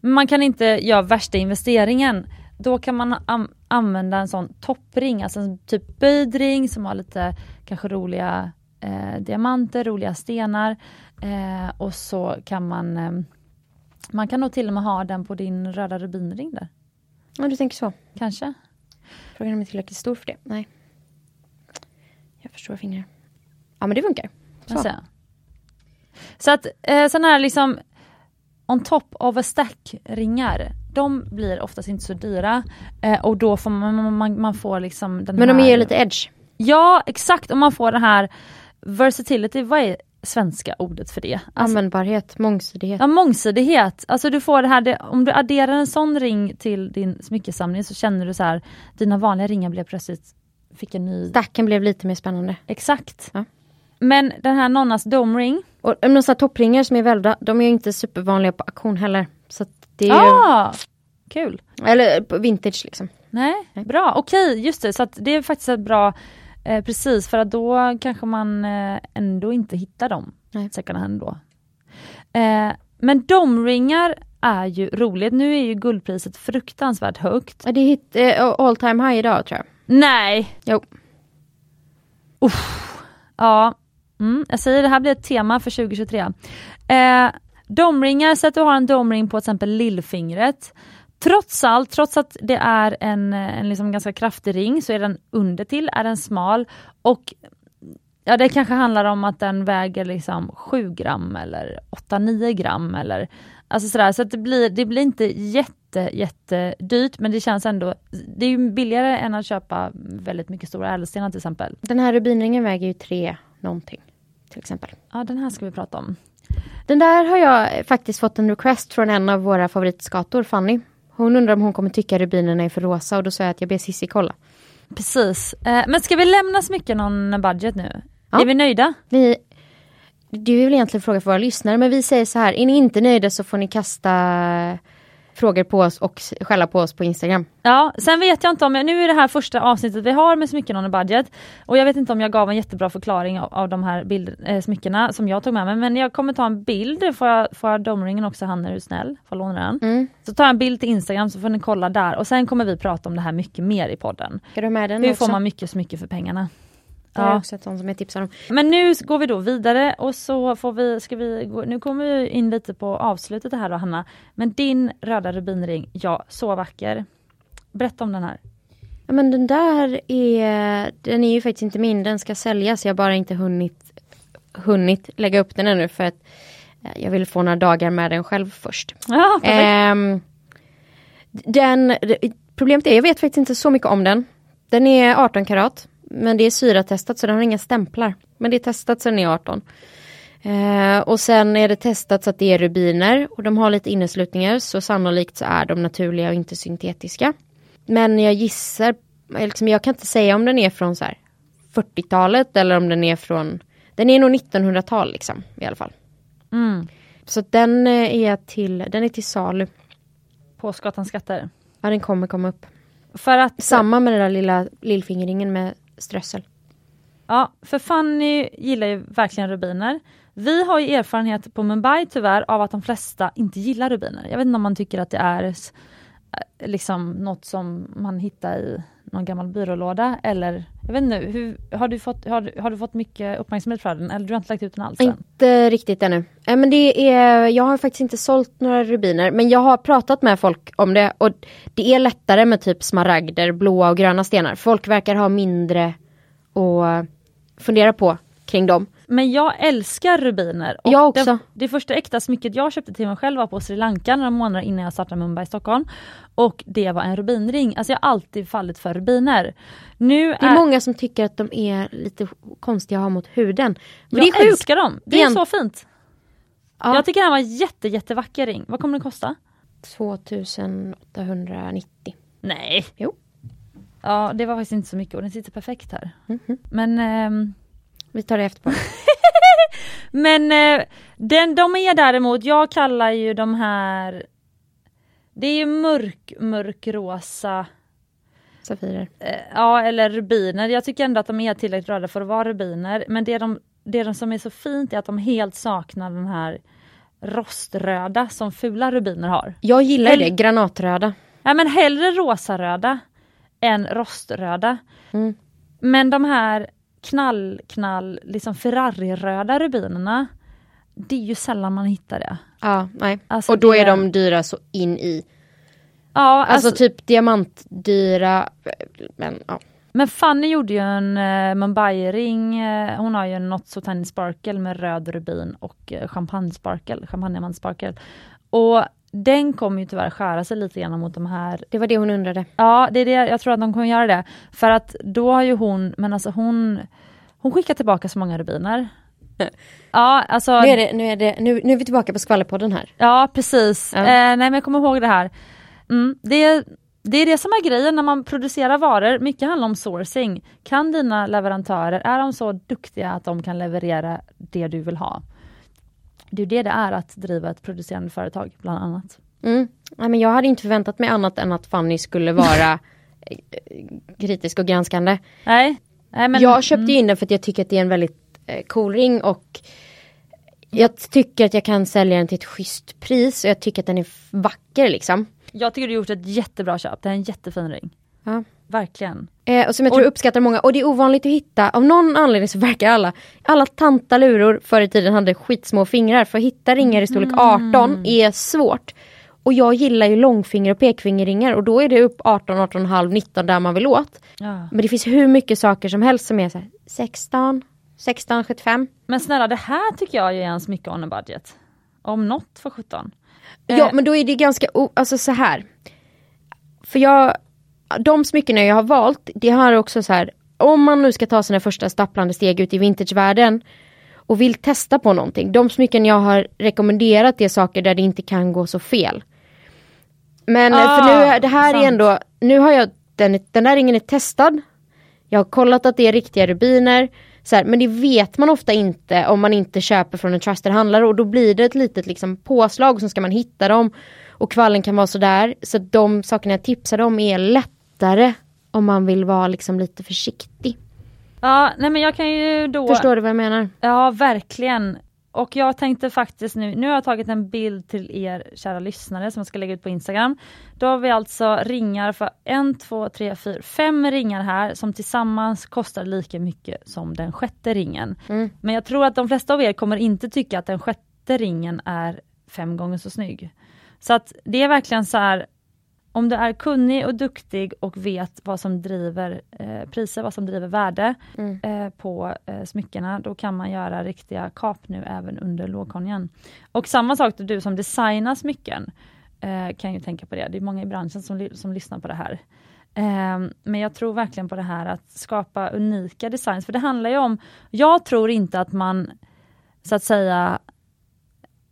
man kan inte göra värsta investeringen. Då kan man am- använda en sån toppring, alltså en typ böjd ring som har lite kanske roliga eh, diamanter, roliga stenar. Eh, och så kan man eh, man kan nog till och med ha den på din röda rubinring där.
Ja, du tänker så.
Kanske?
Frågan är om jag är tillräckligt stor för det. Nej. Jag förstår fingrar. Ja men det funkar. Så.
Så, så att eh, sådana här liksom on top of a stack ringar, de blir oftast inte så dyra. Eh, och då får man, man, man får liksom den
Men
här...
de ger lite edge.
Ja exakt, och man får det här versatility, vad är svenska ordet för det? Alltså,
Användbarhet, mångsidighet.
ja, mångsidighet, alltså du får det här, det, om du adderar en sån ring till din smyckesamling så känner du så här, dina vanliga ringar blev plötsligt, fick en ny,
Stacken blev lite mer spännande.
exakt.
Ja.
Men den här Nonnas Dome Ring,
Och de här toppringar som är välvda, de är ju inte supervanliga på auktion heller. Så det är ju,
ah, kul.
eller vintage liksom.
Nej, bra, okej just det, så det är faktiskt ett bra, eh, precis för att då kanske man eh, ändå inte hittar dem
Nej.
second hand då. Eh, men domringar är ju roligt, nu är ju guldpriset fruktansvärt högt.
Ja, det är hit, eh, all time high idag tror jag.
Nej!
Jo.
Uff. Ja, mm, jag säger det här blir ett tema för 2023. Domringar, säg att du har en domring på till exempel lillfingret. Trots allt, trots att det är en, en liksom ganska kraftig ring så är den under till, är den smal och ja, det kanske handlar om att den väger liksom 7 gram eller 8-9 gram eller alltså sådär så att det blir, det blir inte jätte jätte dyrt men det känns ändå, det är ju billigare än att köpa väldigt mycket stora ädelstenar till exempel.
Den här rubinringen väger ju tre någonting. Till exempel.
Ja den här ska vi prata om.
Den där har jag faktiskt fått en request från en av våra favoritskator, Fanny. Hon undrar om hon kommer tycka rubinerna är för rosa och då sa jag att jag ber Cissi kolla.
Precis. Eh, men ska vi lämna smycken någon budget nu?
Ja.
Är vi nöjda?
Vi, det är väl egentligen en fråga för våra lyssnare men vi säger så här, är ni inte nöjda så får ni kasta frågor på oss och skälla på oss på Instagram.
Ja, sen vet jag inte om, jag, nu är det här första avsnittet vi har med smycken on a budget och jag vet inte om jag gav en jättebra förklaring av, av de här bild, eh, smyckena som jag tog med mig men jag kommer ta en bild, får jag, får jag domringen också Hanna är du snäll? Får låna den?
Mm.
Så tar jag en bild till Instagram så får ni kolla där och sen kommer vi prata om det här mycket mer i podden.
Ska du med den
Hur
också?
får man mycket smycke för pengarna?
Det är
Ja.
också ett sånt som jag tipsar om.
Men nu går vi då vidare och så får vi, ska vi gå, nu kommer vi in lite på avslutet här då Hanna. Men din röda rubinring, ja så vacker. Berätta om den här.
Ja, men den där är, den är ju faktiskt inte min, den ska säljas. Jag har bara inte hunnit, hunnit lägga upp den ännu för att eh, jag vill få några dagar med den själv först.
Ja.
Ehm, den, problemet är, jag vet faktiskt inte så mycket om den. Den är 18 karat, men det är syratestat så den har inga stämplar. Men det är testat så den är 18. Eh, och sen är det testat så att det är rubiner och de har lite inneslutningar så sannolikt så är de naturliga och inte syntetiska. Men jag gissar, eh, liksom, jag kan inte säga om den är från så här 40-talet eller om den är från, den är nog 1900-tal liksom i alla fall.
Mm.
Så den eh, är till, den är till salu.
Påskgatans skatter.
Ja den kommer komma upp.
För att,
Samma med den där lilla lillfingerringen med strössel.
ja, för Fanny gillar ju verkligen rubiner. Vi har ju erfarenhet på Mumbai tyvärr av att de flesta inte gillar rubiner. Jag vet inte om man tycker att det är eh, liksom något som man hittar i någon gammal byrålåda eller jag vet inte, hur, har, du fått, har, har du fått mycket uppmärksamhet för den eller du har inte lagt ut den alls? Än?
Inte riktigt ännu. Äh, men det är, jag har faktiskt inte sålt några rubiner men jag har pratat med folk om det och det är lättare med typ smaragder, blåa och gröna stenar. Folk verkar ha mindre att fundera på kring dem.
Men jag älskar rubiner.
Och jag också.
Det, det, första äkta smycket jag köpte till mig själv var på Sri Lanka några månader innan jag startade Mumbai i Stockholm. Och det var en rubinring. Alltså jag har alltid fallit för rubiner. Nu
det är, är många som tycker att de är lite konstiga att ha mot huden.
Men jag det är älskar dem. Det är så fint. Ja. Jag tycker den var jätte jättevacker ring. Vad kommer den kosta?
2890.
Nej.
Jo.
Ja det var faktiskt inte så mycket och den sitter perfekt här. Mm -hmm. Men ehm,
vi tar det efterpå.
Men eh, den, de är däremot, jag kallar ju de här Det är ju mörk, mörkrosa
Safirer.
Eh, ja eller rubiner. Jag tycker ändå att de är tillräckligt röda för att vara rubiner. Men det, de, det de som är så fint är att de helt saknar den här roströda som fula rubiner har.
Jag gillar Hell det, granatröda.
Ja men hellre rosaröda än roströda. Mm. Men de här knall, knall, liksom Ferrari-röda rubinerna. Det är ju sällan man hittar det.
Ja, nej. Alltså och då det... är de dyra så in i. Ja, alltså, alltså typ diamantdyra. Men ja.
Men Fanny gjorde ju en eh, Mumbai-ring, eh, hon har ju en Not So Tiny Sparkle med röd rubin och eh, champagne-sparkle, champagne-sparkle. Och den kommer ju tyvärr skära sig lite grann mot de här.
Det var det hon undrade.
Ja, det är det, jag tror att de kommer göra det. För att då har ju hon, men alltså hon, hon skickar tillbaka så många rubiner. Ja, alltså.
Nu är, det, nu, är det, nu, nu är vi tillbaka på skvallerpodden här.
Ja, precis. Ja. Eh, nej men jag kommer ihåg det här. Mm, det, det är det som är grejen när man producerar varor. Mycket handlar om sourcing. Kan dina leverantörer, är de så duktiga att de kan leverera det du vill ha? Det är det det är att driva ett producerande företag bland annat.
Mm. Ja, men jag hade inte förväntat mig annat än att Fanny skulle vara eh, kritisk och granskande.
Nej. Nej men,
jag köpte mm. in den för att jag tycker att det är en väldigt eh, cool ring och jag tycker att jag kan sälja den till ett schysst pris och jag tycker att den är vacker liksom.
Jag tycker du gjort ett jättebra köp, det är en jättefin ring.
Ja.
Verkligen.
Eh, och som jag tror och, uppskattar många. Och det är ovanligt att hitta. Av någon anledning så verkar alla, alla tantaluror förr i tiden hade skitsmå fingrar. För att hitta ringar i storlek 18 mm. är svårt. Och jag gillar ju långfinger och pekfingerringar och då är det upp 18, 18,5, 19 där man vill åt. Ja. Men det finns hur mycket saker som helst som är så här, 16, 16, 75.
Men snälla det här tycker jag är ens mycket on a budget. Om något för 17.
Ja eh. men då är det ganska, alltså så här. För jag de smyckena jag har valt, det har också så här, om man nu ska ta sina första stapplande steg ut i vintagevärlden och vill testa på någonting. De smycken jag har rekommenderat är saker där det inte kan gå så fel. Men ah, för nu, det här sant. är ändå, nu har jag, den, den där ringen är testad. Jag har kollat att det är riktiga rubiner. Så här, men det vet man ofta inte om man inte köper från en trusted handlare och då blir det ett litet liksom, påslag och så ska man hitta dem. Och kvallen kan vara sådär. Så de sakerna jag tipsade om är lätt lättare om man vill vara liksom lite försiktig.
Ja, nej men jag kan ju då...
Förstår du vad jag menar?
Ja, verkligen. Och jag tänkte faktiskt nu, nu har jag tagit en bild till er kära lyssnare som jag ska lägga ut på Instagram. Då har vi alltså ringar för en, två, tre, fyra, fem ringar här som tillsammans kostar lika mycket som den sjätte ringen. Mm. Men jag tror att de flesta av er kommer inte tycka att den sjätte ringen är fem gånger så snygg. Så att det är verkligen så här, om du är kunnig och duktig och vet vad som driver eh, priser, vad som driver värde mm. eh, på eh, smyckena, då kan man göra riktiga kap nu även under lågkonjan. Och samma sak du som designar smycken, eh, kan ju tänka på det. Det är många i branschen som, som lyssnar på det här. Ehm, men jag tror verkligen på det här att skapa unika designs, för det handlar ju om, jag tror inte att man så att säga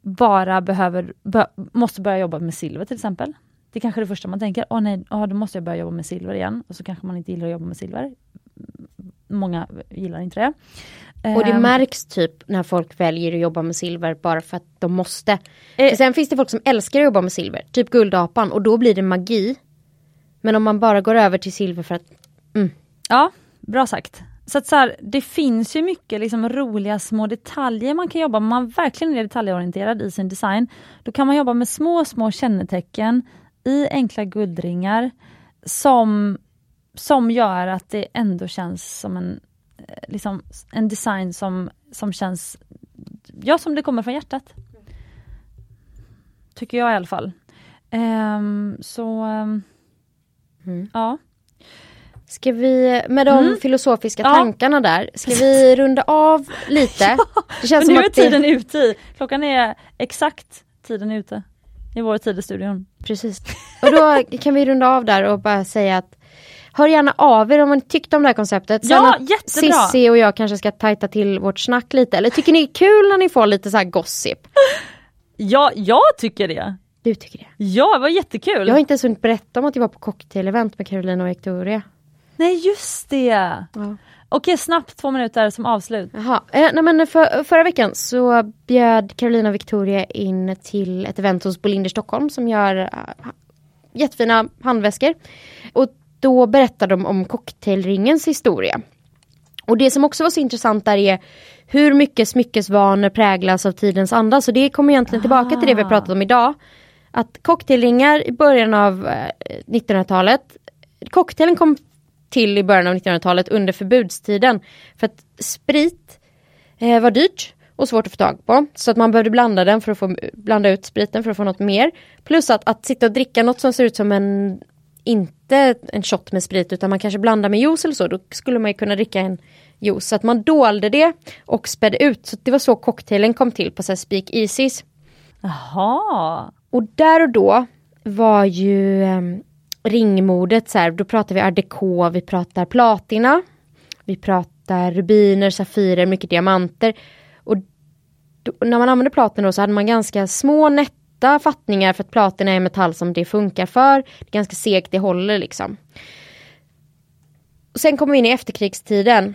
bara behöver, be, måste börja jobba med silver till exempel. Det är kanske är det första man tänker, åh nej, åh, då måste jag börja jobba med silver igen. Och så kanske man inte gillar att jobba med silver. Många gillar inte det.
Och det um, märks typ när folk väljer att jobba med silver bara för att de måste. Eh, sen finns det folk som älskar att jobba med silver, typ guldapan och då blir det magi. Men om man bara går över till silver för att... Mm.
Ja, bra sagt. Så att så här, det finns ju mycket liksom roliga små detaljer man kan jobba med. Om man verkligen är detaljorienterad i sin design, då kan man jobba med små, små kännetecken i enkla guldringar som som gör att det ändå känns som en, eh, liksom, en design som, som känns, ja som det kommer från hjärtat. Tycker jag i alla fall. Um, så, um, mm. ja.
Ska vi, med de mm. filosofiska ja. tankarna där, ska vi runda av lite?
ja, det känns men nu är tiden det... ute. Klockan är exakt tiden ute i vår tid i studion.
Precis. Och då kan vi runda av där och bara säga att Hör gärna av er om ni tyckte om det här konceptet.
Sen ja, jättebra!
Sissi och jag kanske ska tajta till vårt snack lite. Eller tycker ni det är kul när ni får lite så här gossip?
Ja, jag tycker det.
Du tycker det?
Ja, det var jättekul.
Jag har inte ens hunnit berätta om att jag var på cocktailevent med Carolina och Victoria.
Nej, just det! Ja. Okej, snabbt två minuter som avslut.
Jaha. Eh, nej, men för, förra veckan så bjöd Carolina och Victoria in till ett event hos Bolinder Stockholm som gör uh, jättefina handväskor. Och då berättade de om cocktailringens historia. Och det som också var så intressant där är hur mycket smyckesvanor präglas av tidens anda. Så det kommer egentligen tillbaka till det vi har pratat om idag. Att cocktailringar i början av 1900-talet, eh, cocktailen kom till i början av 1900-talet under förbudstiden. För att sprit eh, var dyrt och svårt att få tag på. Så att man behövde blanda den för att få blanda ut spriten för att få något mer. Plus att, att sitta och dricka något som ser ut som en inte en shot med sprit utan man kanske blandar med juice eller så. Då skulle man ju kunna dricka en juice. Så att man dolde det och spädde ut. Så det var så cocktailen kom till på så Speak Easys.
Jaha.
Och där och då var ju ringmordet, ringmodet så här, då pratar vi art déco, vi pratar platina. Vi pratar rubiner, safirer, mycket diamanter. Och då, när man använde platina då så hade man ganska små nätta fattningar för att platina är en metall som det funkar för. Det är ganska segt, det håller liksom. Och sen kommer vi in i efterkrigstiden.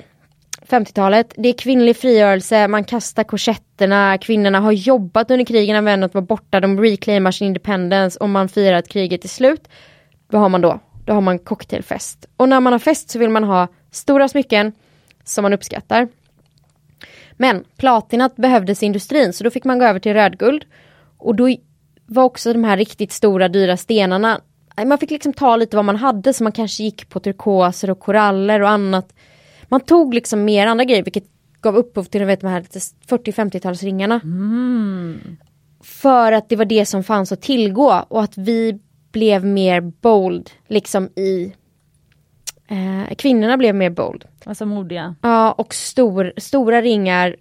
50-talet. Det är kvinnlig frigörelse, man kastar korsetterna, kvinnorna har jobbat under krigen när var borta, de reclaimar sin independence och man firar att kriget är slut. Vad har man då? Då har man cocktailfest. Och när man har fest så vill man ha stora smycken som man uppskattar. Men platinat behövdes i industrin så då fick man gå över till rödguld. Och då var också de här riktigt stora dyra stenarna, man fick liksom ta lite vad man hade så man kanske gick på turkoser och koraller och annat man tog liksom mer andra grejer vilket gav upphov till vet, de här 40-50-talsringarna.
Mm.
För att det var det som fanns att tillgå och att vi blev mer bold liksom i eh, Kvinnorna blev mer bold.
Alltså modiga.
Ja och stor, stora ringar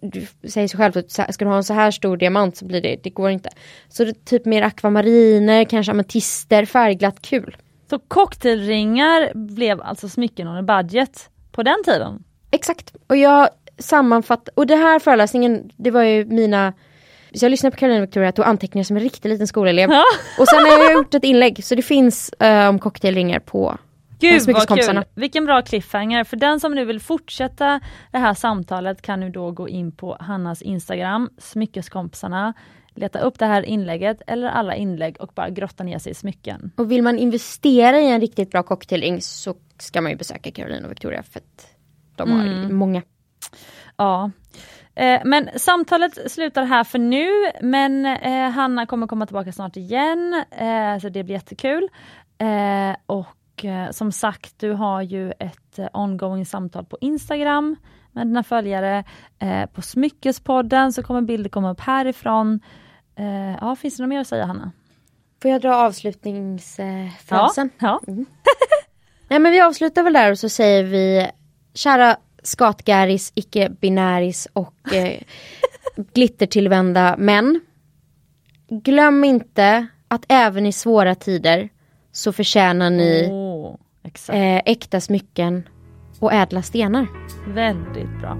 du säger så själv att ska du ha en så här stor diamant så blir det, det går inte. Så det typ mer akvamariner, kanske ametister, färgglatt kul.
Så cocktailringar blev alltså smycken on budget? på den tiden.
Exakt. Och jag sammanfattar, och det här föreläsningen, det var ju mina så jag lyssnade på Carolina Victoria, tog anteckningar som en riktig liten skolelev. Ja. Och sen har jag gjort ett inlägg, så det finns uh, om cocktailringar på
Gud vad kul! Vilken bra cliffhanger. För den som nu vill fortsätta det här samtalet kan nu då gå in på Hannas Instagram, Smyckeskompisarna, leta upp det här inlägget eller alla inlägg och bara grotta ner sig i smycken.
Och vill man investera i en riktigt bra cocktailring så ska man ju besöka Caroline och Victoria för att de har mm. många.
Ja. Eh, men samtalet slutar här för nu men eh, Hanna kommer komma tillbaka snart igen eh, så det blir jättekul. Och som sagt du har ju ett ongoing samtal på Instagram med dina följare. på Smyckespodden så kommer bilder komma upp härifrån. ja, finns det något mer att säga Hanna?
Får jag dra avslutningsfrasen?
Ja. ja. Mm.
Nej men vi avslutar väl där och så säger vi kära skatgäris, icke-binäris och eh, glittertillvända män. Glöm inte att även i svåra tider så förtjänar ni
oh,
eh, äkta smycken och ädla stenar.
Väldigt bra.